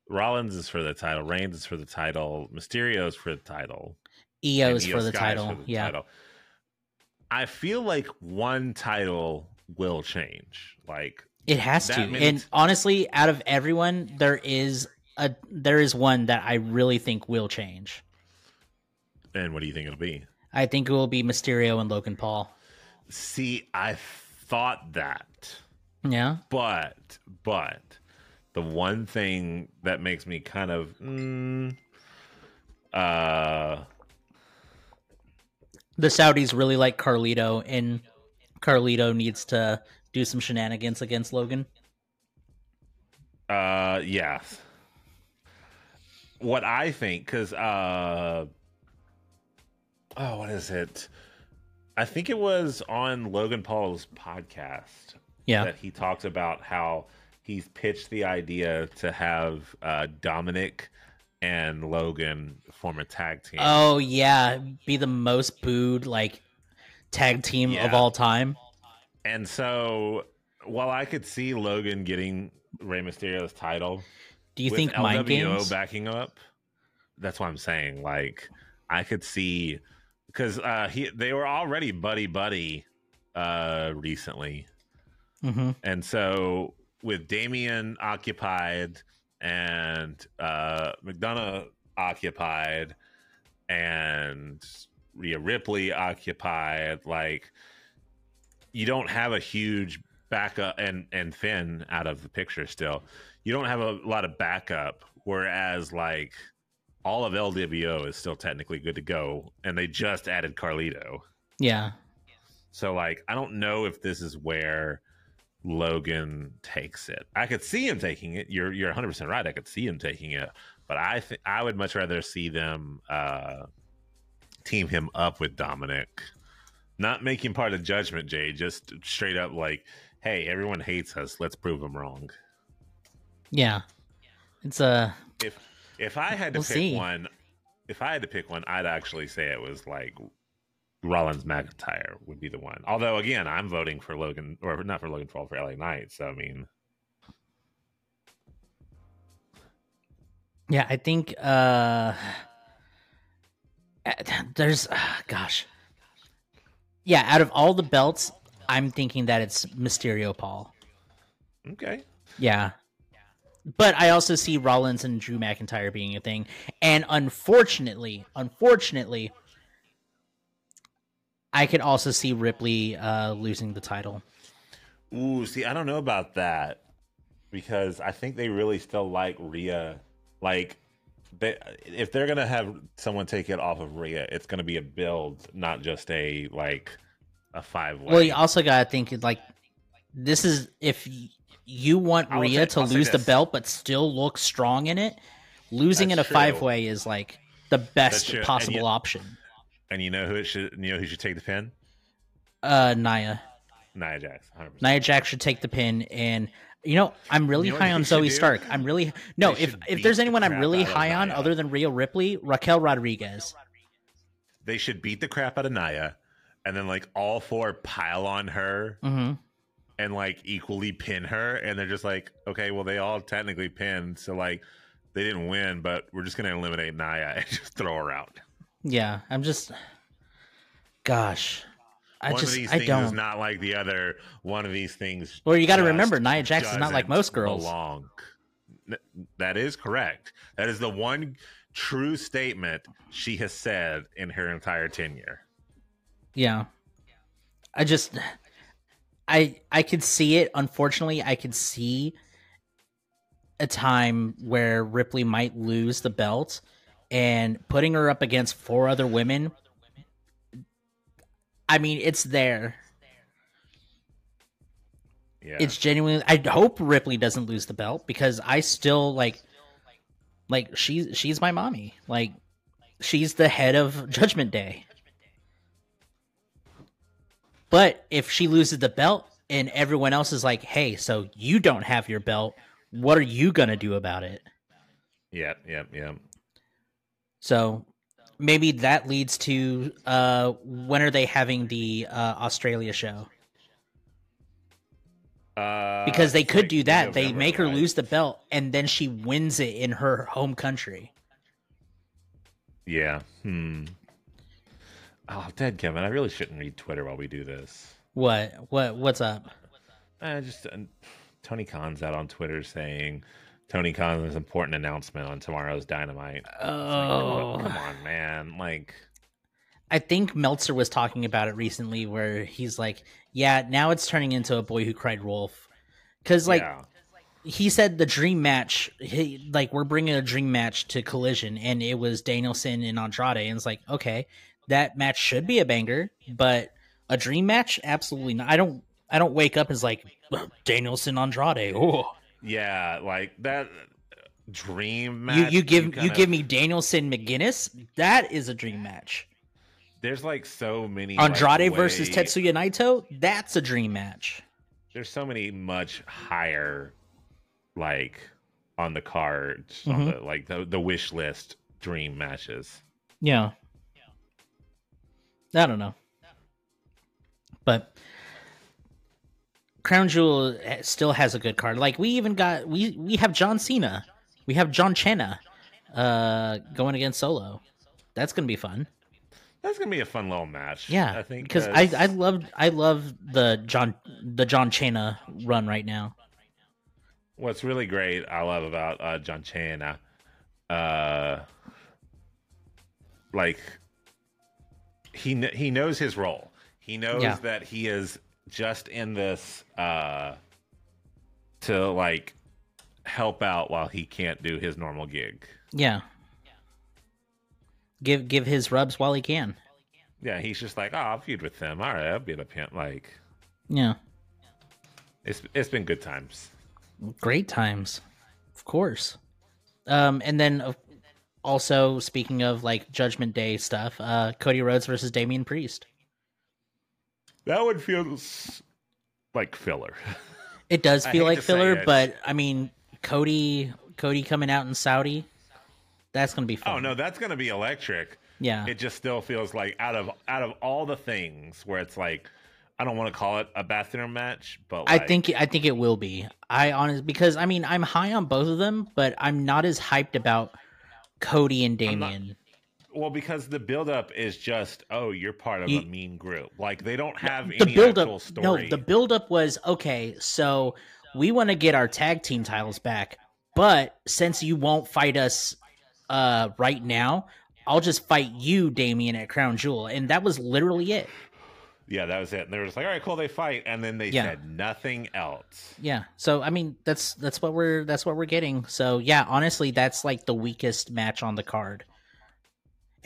Speaker 1: Rollins is for the title. Reigns is for the title. Mysterio is for the title. Iyo
Speaker 2: is for the title.
Speaker 1: for the
Speaker 2: yeah.
Speaker 1: title. I feel like one title will change. Like
Speaker 2: It has to.
Speaker 1: means-
Speaker 2: And honestly, out of everyone, there is a there is one that I really think will change.
Speaker 1: and what do you think it'll be?
Speaker 2: I think it will be Mysterio and Logan Paul.
Speaker 1: See, I thought that.
Speaker 2: Yeah.
Speaker 1: but but the one thing that makes me kind of mm, uh
Speaker 2: The Saudis really like Carlito and Carlito needs to do some shenanigans against Logan.
Speaker 1: uh yeah what i think because uh oh what is it i think it was on logan paul's podcast
Speaker 2: Yeah.
Speaker 1: that he talks about how he's pitched the idea to have uh Dominik and logan form a tag team
Speaker 2: Oh yeah, be the most booed like tag team of all time.
Speaker 1: And so, while I could see Logan getting Rey Mysterio's title,
Speaker 2: Do you think mind
Speaker 1: LWO
Speaker 2: games?
Speaker 1: backing up, that's what I'm saying. Like, I could see because uh, he they were already buddy buddy uh, recently,
Speaker 2: hmm
Speaker 1: and so with Damian occupied and uh, McDonagh occupied and Rhea Ripley occupied, like you don't have a huge backup and and Finn out of the picture still. You don't have a lot of backup, whereas like all of LWO is still technically good to go, and they just added Carlito.
Speaker 2: Yeah.
Speaker 1: So like I don't know if this is where Logan takes it. I could see him taking it. You're you're 100 percent right. I could see him taking it, but I think I would much rather see them uh, team him up with Dominik, not making part of Judgment Day. Just straight up like, hey, everyone hates us. Let's prove them wrong.
Speaker 2: Yeah. It's a
Speaker 1: If if I had to
Speaker 2: We'll
Speaker 1: pick
Speaker 2: see.
Speaker 1: one, if I had to pick one, I'd actually say it was like Rollins McIntyre would be the one. Although again, I'm voting for Logan or not for Logan Paul for LA Knight. So I mean,
Speaker 2: Yeah, I think uh there's uh, gosh. Yeah, out of all the belts, I'm thinking that it's Mysterio Paul.
Speaker 1: okay.
Speaker 2: Yeah. But I also see Rollins and Drew McIntyre being a thing. And unfortunately, unfortunately, I could also see Ripley uh losing the title.
Speaker 1: Ooh, see, I don't know about that because I think they really still like Rhea. Like, they, if they're gonna have someone take it off of Rhea, it's gonna be a build, not just a like a five way.
Speaker 2: Well, you also got to think like this is if you want
Speaker 1: I'll
Speaker 2: Rhea
Speaker 1: say-
Speaker 2: to
Speaker 1: I'll
Speaker 2: lose the belt but still look strong in it, losing
Speaker 1: That's
Speaker 2: in a five way is like the best
Speaker 1: true, and
Speaker 2: possible option.
Speaker 1: and you know who it should, you know who should take the pin?
Speaker 2: Uh, Nia,
Speaker 1: Nia Jax, 100%.
Speaker 2: Nia Jax should take the pin, and you know I'm really
Speaker 1: You know
Speaker 2: high on Zoey
Speaker 1: do?
Speaker 2: Stark. I'm really no.
Speaker 1: They
Speaker 2: If if
Speaker 1: beat
Speaker 2: there's
Speaker 1: the
Speaker 2: anyone I'm really high on other than Rhea Ripley, Raquel Rodriguez.
Speaker 1: They should beat the crap out of Nia, and then like all four pile on her
Speaker 2: hmm
Speaker 1: and like equally pin her, and they're just like, okay, well they all technically pinned, so like they didn't win, but we're just gonna eliminate Naya and just throw her out.
Speaker 2: Yeah, I'm just. Gosh, I
Speaker 1: one
Speaker 2: just
Speaker 1: of these
Speaker 2: I
Speaker 1: things
Speaker 2: don't.
Speaker 1: is not like the other. One of these things.
Speaker 2: Well, you got to remember, Nia Jax is not like most girls.
Speaker 1: Belong. That is correct. That is the one true statement she has said in her entire tenure.
Speaker 2: Yeah. I just I I could see it. Unfortunately, I could see a time where Ripley might lose the belt and putting her up against four other women. I mean, it's there.
Speaker 1: Yeah.
Speaker 2: It's genuinely I hope Ripley doesn't lose the belt because I still like like she's she's my mommy. Like she's the head of Judgment Day. But if she loses the belt and everyone else is like, "Hey, so you don't have your belt. What are you going to do about it?"
Speaker 1: Yeah, yeah, yeah.
Speaker 2: So maybe that leads to uh when are they having the uh Australia show?
Speaker 1: Uh,
Speaker 2: because they could
Speaker 1: like
Speaker 2: do that. They make her
Speaker 1: right?
Speaker 2: lose the belt, and then she wins it in her home country.
Speaker 1: Yeah. Hmm. Oh, dead Kevin. I really shouldn't read Twitter while we do this.
Speaker 2: What? What? What's up?
Speaker 1: Uh, just uh, Tony Khan's out on Twitter saying Tony Khan's important announcement on tomorrow's Dynamite. It's like,
Speaker 2: oh, oh,
Speaker 1: come on, man! Like,
Speaker 2: I think Meltzer was talking about it recently, where he's like, "Yeah, now it's turning into a boy who cried wolf," because like
Speaker 1: yeah,
Speaker 2: he said the dream match, he, like we're bringing a dream match to Collision, and it was Danielson and Andrade, and it's like, okay, that match should be a banger, but a dream match, absolutely not. I don't, I don't wake up as like Danielson Andrade. Oh,
Speaker 1: yeah, like that dream
Speaker 2: you
Speaker 1: match.
Speaker 2: you give you
Speaker 1: kind
Speaker 2: give
Speaker 1: of-
Speaker 2: me Danielson McGinnis. That is a dream match.
Speaker 1: There's like so many like,
Speaker 2: Andrade versus
Speaker 1: way-
Speaker 2: Tetsuya Naito. That's a dream match.
Speaker 1: There's so many much higher, like on the cards, on
Speaker 2: Mhm.
Speaker 1: the like the the wish list dream matches.
Speaker 2: Yeah. I don't know. But Crown Jewel eh, still has a good card. Like we even got we we have John Cena. We have John Cena uh going against Solo. That's going to be fun.
Speaker 1: That's gonna be a fun little match.
Speaker 2: Yeah.
Speaker 1: I think
Speaker 2: because I I love I love the John the John Cena run right now.
Speaker 1: What's really great, I love about uh, John Cena, uh, like he kn- he knows his role. He knows
Speaker 2: Yeah.
Speaker 1: that he is just in this uh, to like help out while he can't do his normal gig.
Speaker 2: Yeah. Give give his rubs while he can.
Speaker 1: Yeah, he's just like, oh, I'll feud with them. All right, I'll be the pimp. Like,
Speaker 2: Yeah.
Speaker 1: it's it's been good times.
Speaker 2: Great times, of course. Um, and then uh, also speaking of like Judgment Day stuff, uh, Cody Rhodes versus Damian Priest.
Speaker 1: That one feels like filler.
Speaker 2: It does feel like filler, but I mean, Cody, Cody coming out in Saudi, that's gonna be oh, fun.
Speaker 1: oh no, that's gonna be electric.
Speaker 2: yeah,
Speaker 1: it just still feels like out of out of all the things where it's like I don't want to call it a bathroom match, but
Speaker 2: I think I think it will be. I honest because I mean I'm high on both of them, but I'm not as hyped about Cody and
Speaker 1: I'm not-
Speaker 2: Damian.
Speaker 1: Well because the buildup is just oh you're part of
Speaker 2: You-
Speaker 1: a mean group like they don't have
Speaker 2: the
Speaker 1: any
Speaker 2: build
Speaker 1: actual
Speaker 2: up
Speaker 1: story.
Speaker 2: no the build up was okay so we want to get our tag team titles back but since you won't fight us uh right now i'll just fight you Damian at crown jewel and that was literally it
Speaker 1: yeah, that was it. And they were just like, all right, cool, they fight, and then they
Speaker 2: Yeah.
Speaker 1: said nothing else.
Speaker 2: yeah so i mean that's that's what we're that's what we're getting so yeah honestly that's like the weakest match on the card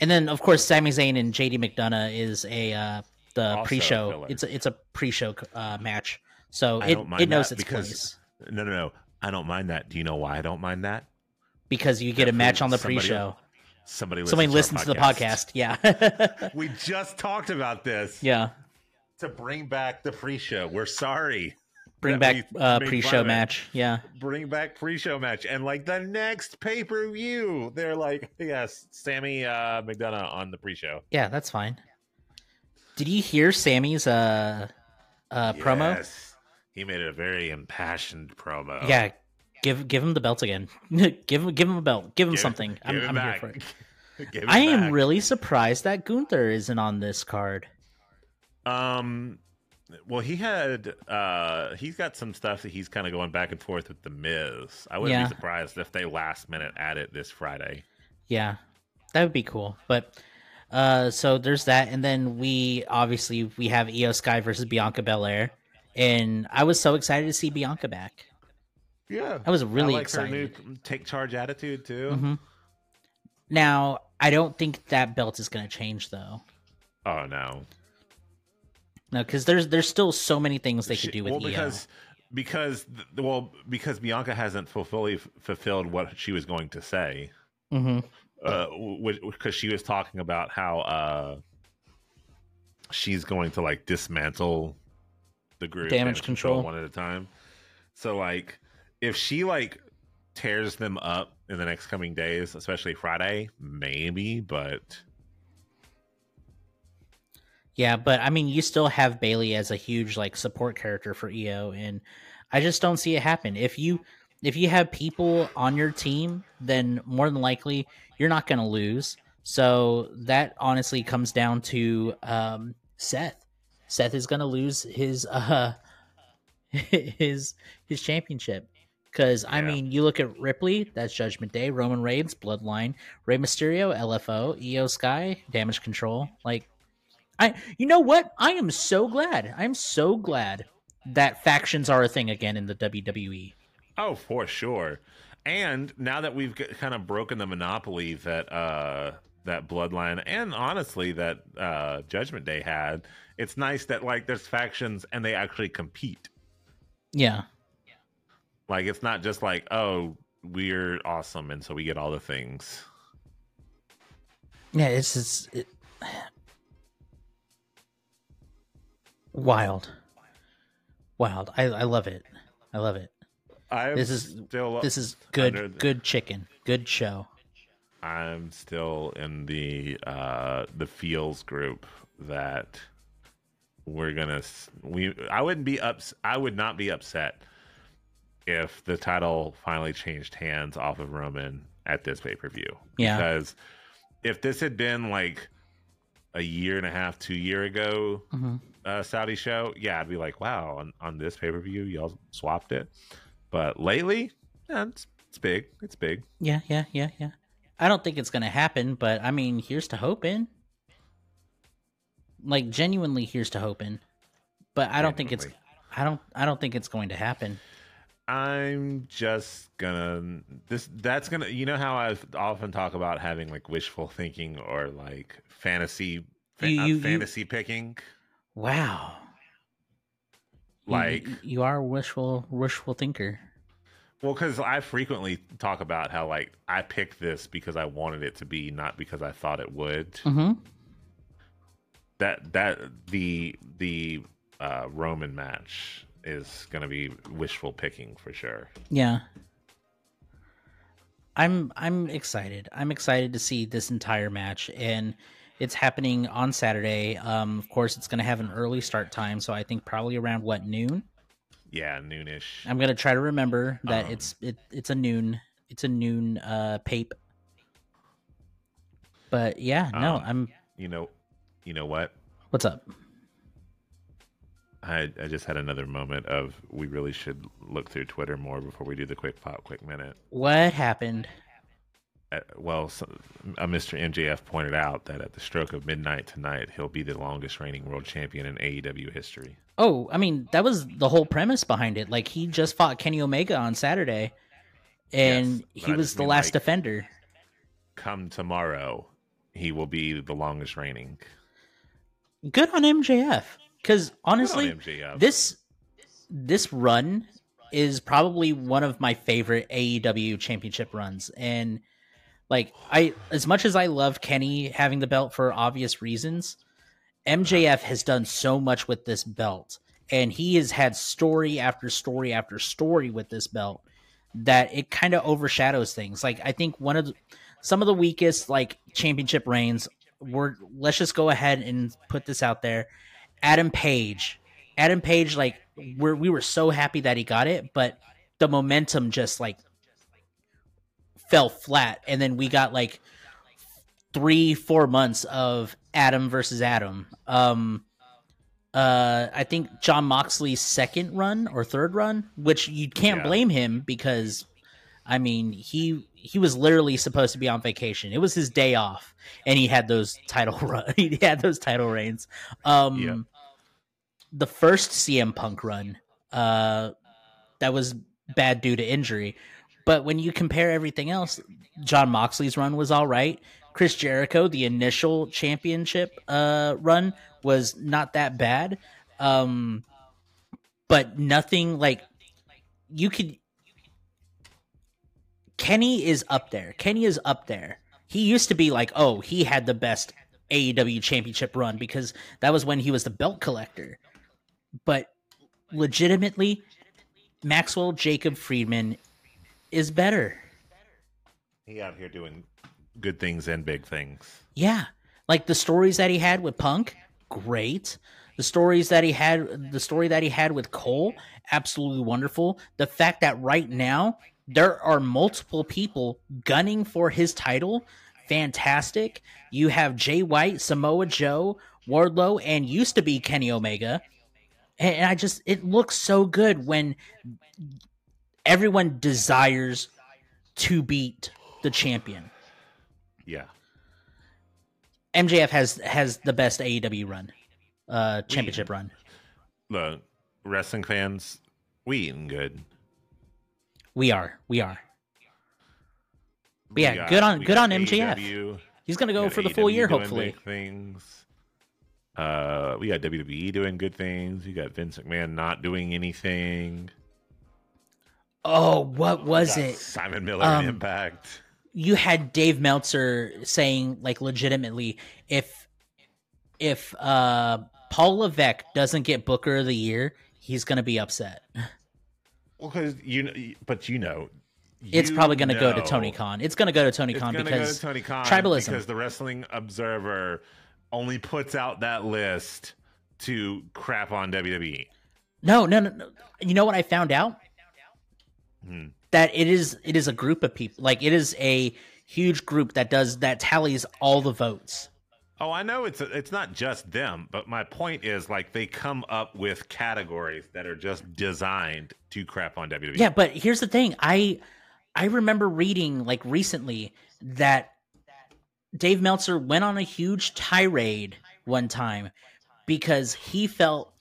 Speaker 2: and then of course Sami Zayn and JD McDonagh is a uh the
Speaker 1: Also
Speaker 2: pre-show
Speaker 1: filler.
Speaker 2: it's a, it's a pre-show uh match so
Speaker 1: I
Speaker 2: it, it knows its
Speaker 1: because
Speaker 2: place
Speaker 1: no, no, no, I don't mind that. Do you know why I don't mind that?
Speaker 2: because you get a match on the
Speaker 1: somebody-
Speaker 2: pre-show.
Speaker 1: Somebody,
Speaker 2: Somebody
Speaker 1: listens
Speaker 2: listens to the podcast. Yeah,
Speaker 1: We just talked about this.
Speaker 2: yeah.
Speaker 1: To bring back the pre-show, we're sorry.
Speaker 2: Bring back uh, pre-show match. Yeah,
Speaker 1: bring back pre-show match and like the next pay-per-view they're like yes Sami uh McDonagh on the pre-show
Speaker 2: yeah. That's fine. Did you hear Sami's uh uh promo?
Speaker 1: He made a very impassioned promo
Speaker 2: Yeah, Give give him the belt again. give him give him a belt. Give him
Speaker 1: Give-
Speaker 2: something. I'm,
Speaker 1: give it
Speaker 2: I'm here for it. I am
Speaker 1: back.
Speaker 2: really surprised that Gunther isn't on this card.
Speaker 1: Um, well, he had uh, he's got some stuff that he's kind of going back and forth with the Miz. I wouldn't
Speaker 2: Yeah.
Speaker 1: be surprised if they last minute add it this Friday.
Speaker 2: Yeah, that would be cool. But uh, so there's that, and then we obviously we have Iyo Sky versus Bianca Belair, and I was so excited to see Bianca back.
Speaker 1: Yeah,
Speaker 2: I was really
Speaker 1: I like
Speaker 2: excited.
Speaker 1: Her new take charge attitude too.
Speaker 2: Mhm. Now I don't think that belt is going to change though.
Speaker 1: Oh no,
Speaker 2: No, because there's there's still so many things they
Speaker 1: She-
Speaker 2: could do with
Speaker 1: well because because well because Bianca hasn't fully fulfilled what she was going to say.
Speaker 2: hmm
Speaker 1: uh because she was talking about how uh she's going to like dismantle the group
Speaker 2: Damage control.
Speaker 1: one at a time so like if she like tears them up in the next coming days especially friday maybe but
Speaker 2: Yeah, but I mean, you still have Bayley as a huge like support character for Iyo, and I just don't see it happen. If you if you have people on your team, then more than likely you're not going to lose. So that honestly comes down to um, Seth. Seth is going to lose his uh his his championship because I mean, you look at Ripley, that's Judgment Day, Roman Reigns, Bloodline, Rey Mysterio, LFO, Iyo Sky, Damage Control, like. I you know what? I am so glad. I'm so glad that factions are a thing again in the. WWE.
Speaker 1: oh for sure and now that we've kind of broken the monopoly that uh that bloodline and honestly that uh judgment day had it's nice that like there's factions and they actually compete
Speaker 2: Yeah.
Speaker 1: Like it's not just like, oh, we're awesome and so we get all the things.
Speaker 2: Yeah, it's just it, wild. Wild. I, I love it. I love it.
Speaker 1: I'm
Speaker 2: This is-
Speaker 1: still
Speaker 2: This is good
Speaker 1: the-
Speaker 2: good chicken. Good show.
Speaker 1: I'm still in the uh the feels group that we're gonna s- we I wouldn't be ups I would not be upset if the title finally changed hands off of Roman at this pay per view.
Speaker 2: Yeah.
Speaker 1: Because if this had been like a year and a half, two year ago,
Speaker 2: hmm
Speaker 1: uh, Saudi show, yeah, I'd be like, wow, on, on this pay per view, y'all swapped it. But lately, yeah, it's, it's big. It's big.
Speaker 2: Yeah, yeah, yeah, yeah. I don't think it's gonna happen, but I mean, here's to hoping. Like genuinely, here's to hoping. But I don't think it's. I don't. I don't think it's going to happen.
Speaker 1: I'm just gonna this. That's gonna. You know how I often talk about having like wishful thinking or like fantasy, fa-
Speaker 2: You- you- you-
Speaker 1: fantasy picking.
Speaker 2: Wow.
Speaker 1: Like,
Speaker 2: you, you are a wishful wishful thinker.
Speaker 1: well, because I frequently talk about how like I picked this because I wanted it to be, not because I thought it would.
Speaker 2: Mm-hmm.
Speaker 1: that that the the uh roman match is gonna be wishful picking for sure
Speaker 2: Yeah. I'm I'm excited. I'm excited to see this entire match and it's happening on Saturday. Um of course it's going to have an early start time, so I think probably around what noon.
Speaker 1: yeah noonish
Speaker 2: I'm going to try to remember that
Speaker 1: Um,
Speaker 2: it's it, it's a noon it's a noon uh pape. But yeah, no,
Speaker 1: Um,
Speaker 2: I'm
Speaker 1: you know you know what
Speaker 2: what's up?
Speaker 1: I, I just had another moment of we really should look through Twitter more before we do the quick pop, quick minute.
Speaker 2: What happened?
Speaker 1: Well, uh, Mr. MJF pointed out that at the stroke of midnight tonight, he'll be the longest reigning world champion in AEW history.
Speaker 2: Oh, I mean, that was the whole premise behind it. Like he just fought Kenny Omega on Saturday, and
Speaker 1: Yes,
Speaker 2: he
Speaker 1: I
Speaker 2: was the
Speaker 1: mean,
Speaker 2: last
Speaker 1: like-
Speaker 2: defender.
Speaker 1: Come tomorrow, he will be the longest reigning.
Speaker 2: Good on MJF, because honestly,
Speaker 1: MJF.
Speaker 2: this this run is probably one of my favorite AEW championship runs, and like I, as much as I love Kenny having the belt for obvious reasons, MJF has done so much with this belt, and he has had story after story after story with this belt that it kind of overshadows things. Like I think one of the, some of the weakest like championship reigns were let's just go ahead and put this out there. Adam Page. Adam Page like we're we were so happy that he got it, but the momentum just like fell flat, and then we got like three, four months of Adam versus Adam. Um, uh, I think Jon Moxley's second run or third run, which you can't
Speaker 1: Yeah.
Speaker 2: blame him because, I mean, he he was literally supposed to be on vacation. It was his day off, and he had those title run. he had those title reigns. Um,
Speaker 1: Yeah.
Speaker 2: the first CM Punk run, uh, that was bad due to injury. But when you compare everything else, Jon Moxley's run was all right. Chris Jericho, the initial championship uh, run, was not that bad. Um, but nothing like you could. Kenny is up there. Kenny is up there. He used to be like, oh, he had the best AEW championship run because that was when he was the belt collector. But legitimately, Maxwell Jacob Friedman is better.
Speaker 1: He out here doing good things and big things.
Speaker 2: Yeah. Like the stories that he had with Punk, great. The stories that he had the story that he had with Cole, absolutely wonderful. The fact that right now there are multiple people gunning for his title, fantastic. You have Jay White, Samoa Joe, Wardlow, and used to be Kenny Omega. And and I just it looks so good when everyone desires to beat the champion.
Speaker 1: Yeah.
Speaker 2: MJF has has the best AEW run, uh, championship run.
Speaker 1: The wrestling fans, we eating good.
Speaker 2: We are, we are.
Speaker 1: We
Speaker 2: yeah,
Speaker 1: got-
Speaker 2: good on good on MJF.
Speaker 1: AEW,
Speaker 2: He's gonna go for the full year, hopefully.
Speaker 1: Things. Uh, we got WWE doing good things. We got Vince McMahon not doing anything.
Speaker 2: Oh, what was it?
Speaker 1: Simon Miller
Speaker 2: Um,
Speaker 1: Impact.
Speaker 2: You had Dave Meltzer saying, like, legitimately, if if uh Paul Levesque doesn't get Booker of the Year, he's gonna be upset.
Speaker 1: Well, because you, know, but you know,
Speaker 2: It's probably gonna go to Tony Khan. It's gonna go to Tony Khan because
Speaker 1: to Tony Khan
Speaker 2: tribalism.
Speaker 1: because the Wrestling Observer only puts out that list to crap on. WWE.
Speaker 2: No, no, no, no. You know what I found out?
Speaker 1: Hmm.
Speaker 2: That it is it is a group of people. Like it is a huge group that does that tallies all the votes.
Speaker 1: Oh, I know it's it's not just them, but my point is like they come up with categories that are just designed to crap on WWE.
Speaker 2: Yeah, but here's the thing. I I remember reading like recently that Dave Meltzer went on a huge tirade one time because he felt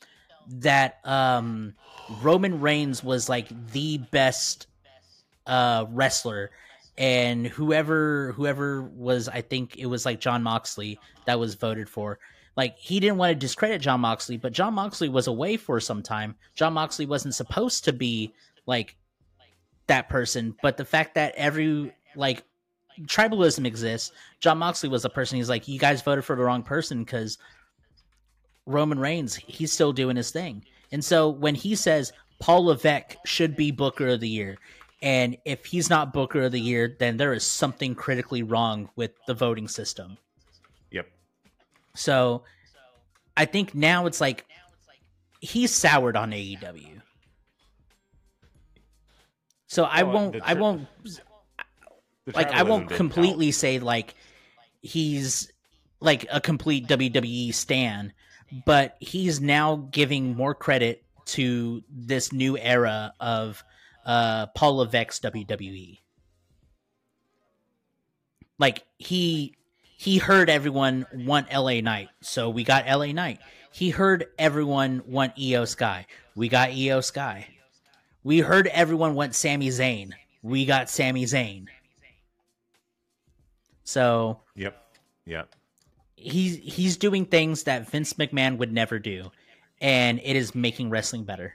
Speaker 2: that um Roman Reigns was like the best uh wrestler. And whoever whoever was I think it was like Jon Moxley that was voted for. Like he didn't want to discredit Jon Moxley but Jon Moxley was away for some time. Jon Moxley wasn't supposed to be like that person. But the fact that every like tribalism exists Jon Moxley was a person. He's like you guys voted for the wrong person cuz Roman Reigns he's still doing his thing and so when he says Paul Levesque should be Booker of the Year, and if he's not Booker of the Year, then there is something critically wrong with the voting system.
Speaker 1: Yep.
Speaker 2: So I think now it's like he's soured on AEW. So I
Speaker 1: Well,
Speaker 2: won't I won't like I won't completely say like he's like a complete WWE stan, but he's now giving more credit to this new era of uh Paul Levesque's WWE. Like he he heard everyone want LA Knight, so we got LA Knight. He heard everyone want Iyo Sky. We got Iyo Sky. We heard everyone want Sami Zayn. We got Sami Zayn. So.
Speaker 1: Yep. Yep.
Speaker 2: He's he's doing things that Vince McMahon would never do, and it is making wrestling better.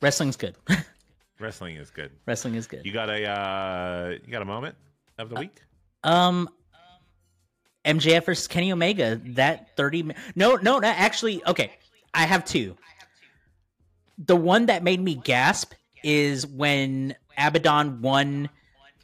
Speaker 2: Wrestling's good.
Speaker 1: Wrestling is good.
Speaker 2: Wrestling is good.
Speaker 1: You got a uh you got a moment of the
Speaker 2: Uh,
Speaker 1: week?
Speaker 2: Um, MJF versus Kenny Omega. That thirty. mi- No, no, no. Actually, okay. I have two. The one that made me gasp is when Abaddon won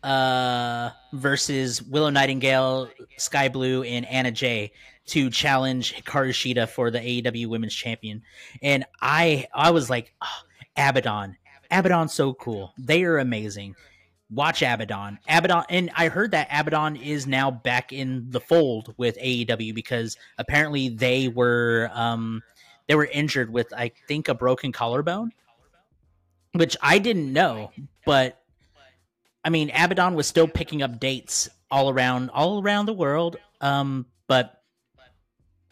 Speaker 2: uh versus Willow Nightingale, Skye Blue, and Anna Jay. to challenge Hikaru Shida for the AEW Women's Champion, and I I was like, oh, Abaddon, Abaddon's so cool. They are amazing. Watch Abaddon, Abaddon, and I heard that Abaddon is now back in the fold with AEW because apparently they were um they were injured with I think a broken collarbone, which I didn't know, but I mean Abaddon was still picking up dates all around all around the world. Um, but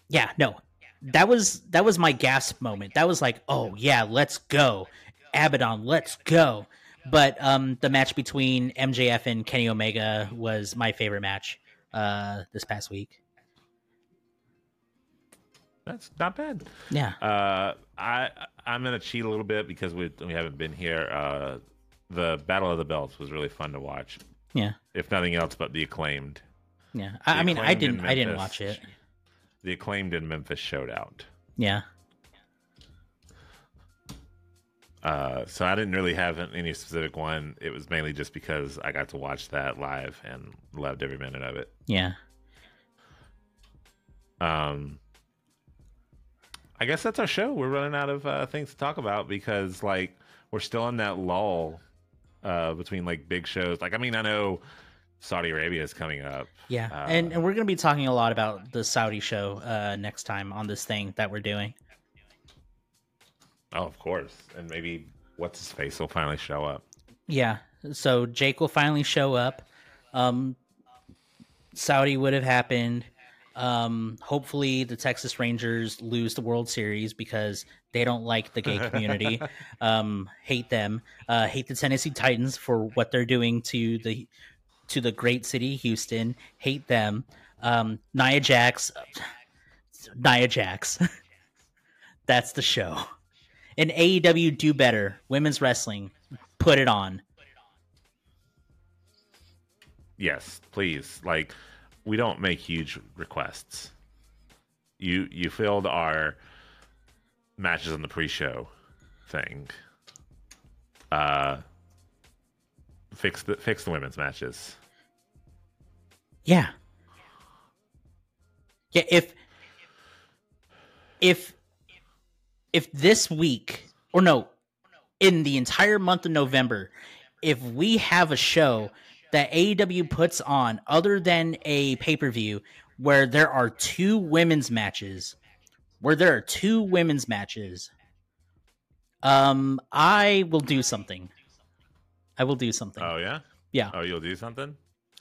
Speaker 2: yeah, no, that was that was my gasp moment. That was like, oh yeah, let's go, Abaddon, let's go. But um, the match between MJF and Kenny Omega was my favorite match uh, this past week.
Speaker 1: That's not bad.
Speaker 2: Yeah.
Speaker 1: Uh, I I'm gonna cheat a little bit because we we haven't been here. Uh, the Battle of the Belts was really fun to watch.
Speaker 2: Yeah.
Speaker 1: If nothing else, but the acclaimed.
Speaker 2: Yeah. I, I mean, I didn't. I didn't watch it.
Speaker 1: The acclaimed in Memphis showed out.
Speaker 2: Yeah.
Speaker 1: Uh, so I didn't really have any specific one. It was mainly just because I got to watch that live and loved every minute of it.
Speaker 2: Yeah.
Speaker 1: Um, I guess that's our show. We're running out of uh, things to talk about because like we're still in that lull uh, between like big shows. Like I mean, I know Saudi Arabia is coming up.
Speaker 2: Yeah.
Speaker 1: Uh,
Speaker 2: and and we're gonna be talking a lot about the Saudi show uh, next time on this thing that we're doing.
Speaker 1: Oh, of course, and maybe what's his face will finally show up.
Speaker 2: Yeah. So Jake will finally show up. Um, Saudi would have happened. Um, hopefully the Texas Rangers lose the World Series because they don't like the gay community. um, hate them. Uh, hate the Tennessee Titans for what they're doing to the to the great city Houston. Hate them. Um, Nia Jax. Nia Jax. That's the show. And AEW do better. Women's wrestling. Put it on.
Speaker 1: Yes, please. Like we don't make huge requests. You you filled our matches on the pre-show thing. Uh fix the fix the women's matches.
Speaker 2: Yeah. Yeah, if if if this week or no, in the entire month of November, if we have a show that AEW puts on other than a pay-per-view where there are two women's matches, where there are two women's matches, um I will do something. I will do something.
Speaker 1: Oh yeah?
Speaker 2: Yeah.
Speaker 1: Oh, you'll do something?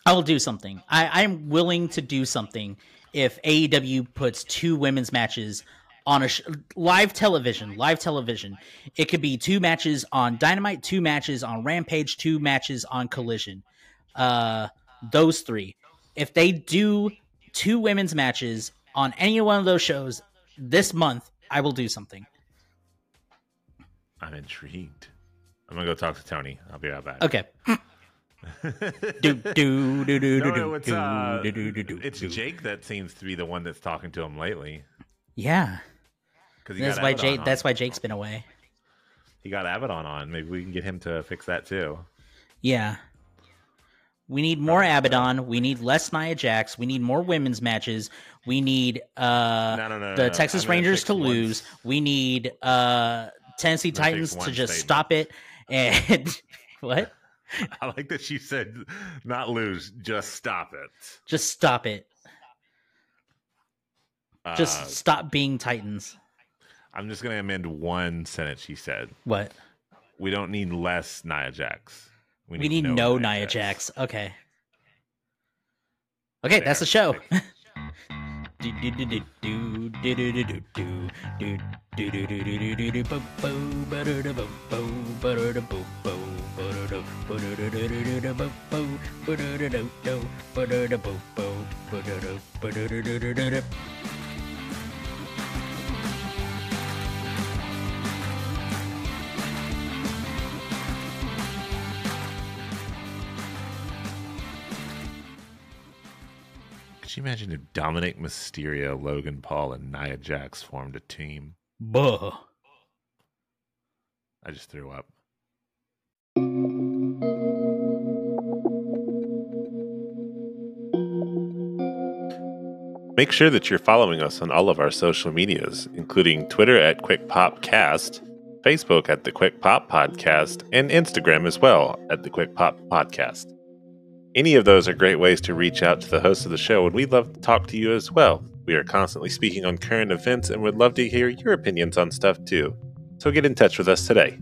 Speaker 2: I will do something. I, I'm willing to do something if AEW puts two women's matches on a sh- live television. Live television. It could be two matches on Dynamite, two matches on Rampage, two matches on Collision. Uh, those three. If they do two women's matches on any one of those shows this month, I will do something.
Speaker 1: I'm intrigued. I'm gonna go talk to Tony. I'll be right back.
Speaker 2: Okay. do do do do
Speaker 1: No,
Speaker 2: do
Speaker 1: no, it's,
Speaker 2: do
Speaker 1: uh,
Speaker 2: do do do do.
Speaker 1: it's
Speaker 2: do.
Speaker 1: Jake that seems to be the one that's talking to him lately.
Speaker 2: Yeah. That's why Jake. That's why Jake's been away.
Speaker 1: he got Abaddon on. Maybe we can get him to fix that too.
Speaker 2: Yeah. We need more Abaddon. We need less Nia Jax. We need more women's matches. We need uh,
Speaker 1: No, no, no,
Speaker 2: the. Texas Rangers to lose. We need uh, Tennessee
Speaker 1: I'm gonna fix
Speaker 2: Titans to just
Speaker 1: statement.
Speaker 2: stop it. And what?
Speaker 1: I like that she said not lose, just stop it.
Speaker 2: Just stop it. Just
Speaker 1: Uh,
Speaker 2: stop being Titans.
Speaker 1: I'm just gonna amend one sentence she said.
Speaker 2: What?
Speaker 1: We don't need less Nia Jax.
Speaker 2: We need no Nia Jax. Okay. Okay, that's the show.
Speaker 1: Could you imagine if Dominik Mysterio, Logan Paul, and Nia Jax formed a team?
Speaker 2: Buh.
Speaker 1: I just threw up. Make sure that you're following us on all of our social medias, including Twitter at QuickPopCast, Facebook at the Quick Pop Podcast, and Instagram as well at the Quick Pop Podcast. Any of those are great ways to reach out to the host of the show, and we'd love to talk to you as well. We are constantly speaking on current events and would love to hear your opinions on stuff too. So get in touch with us today.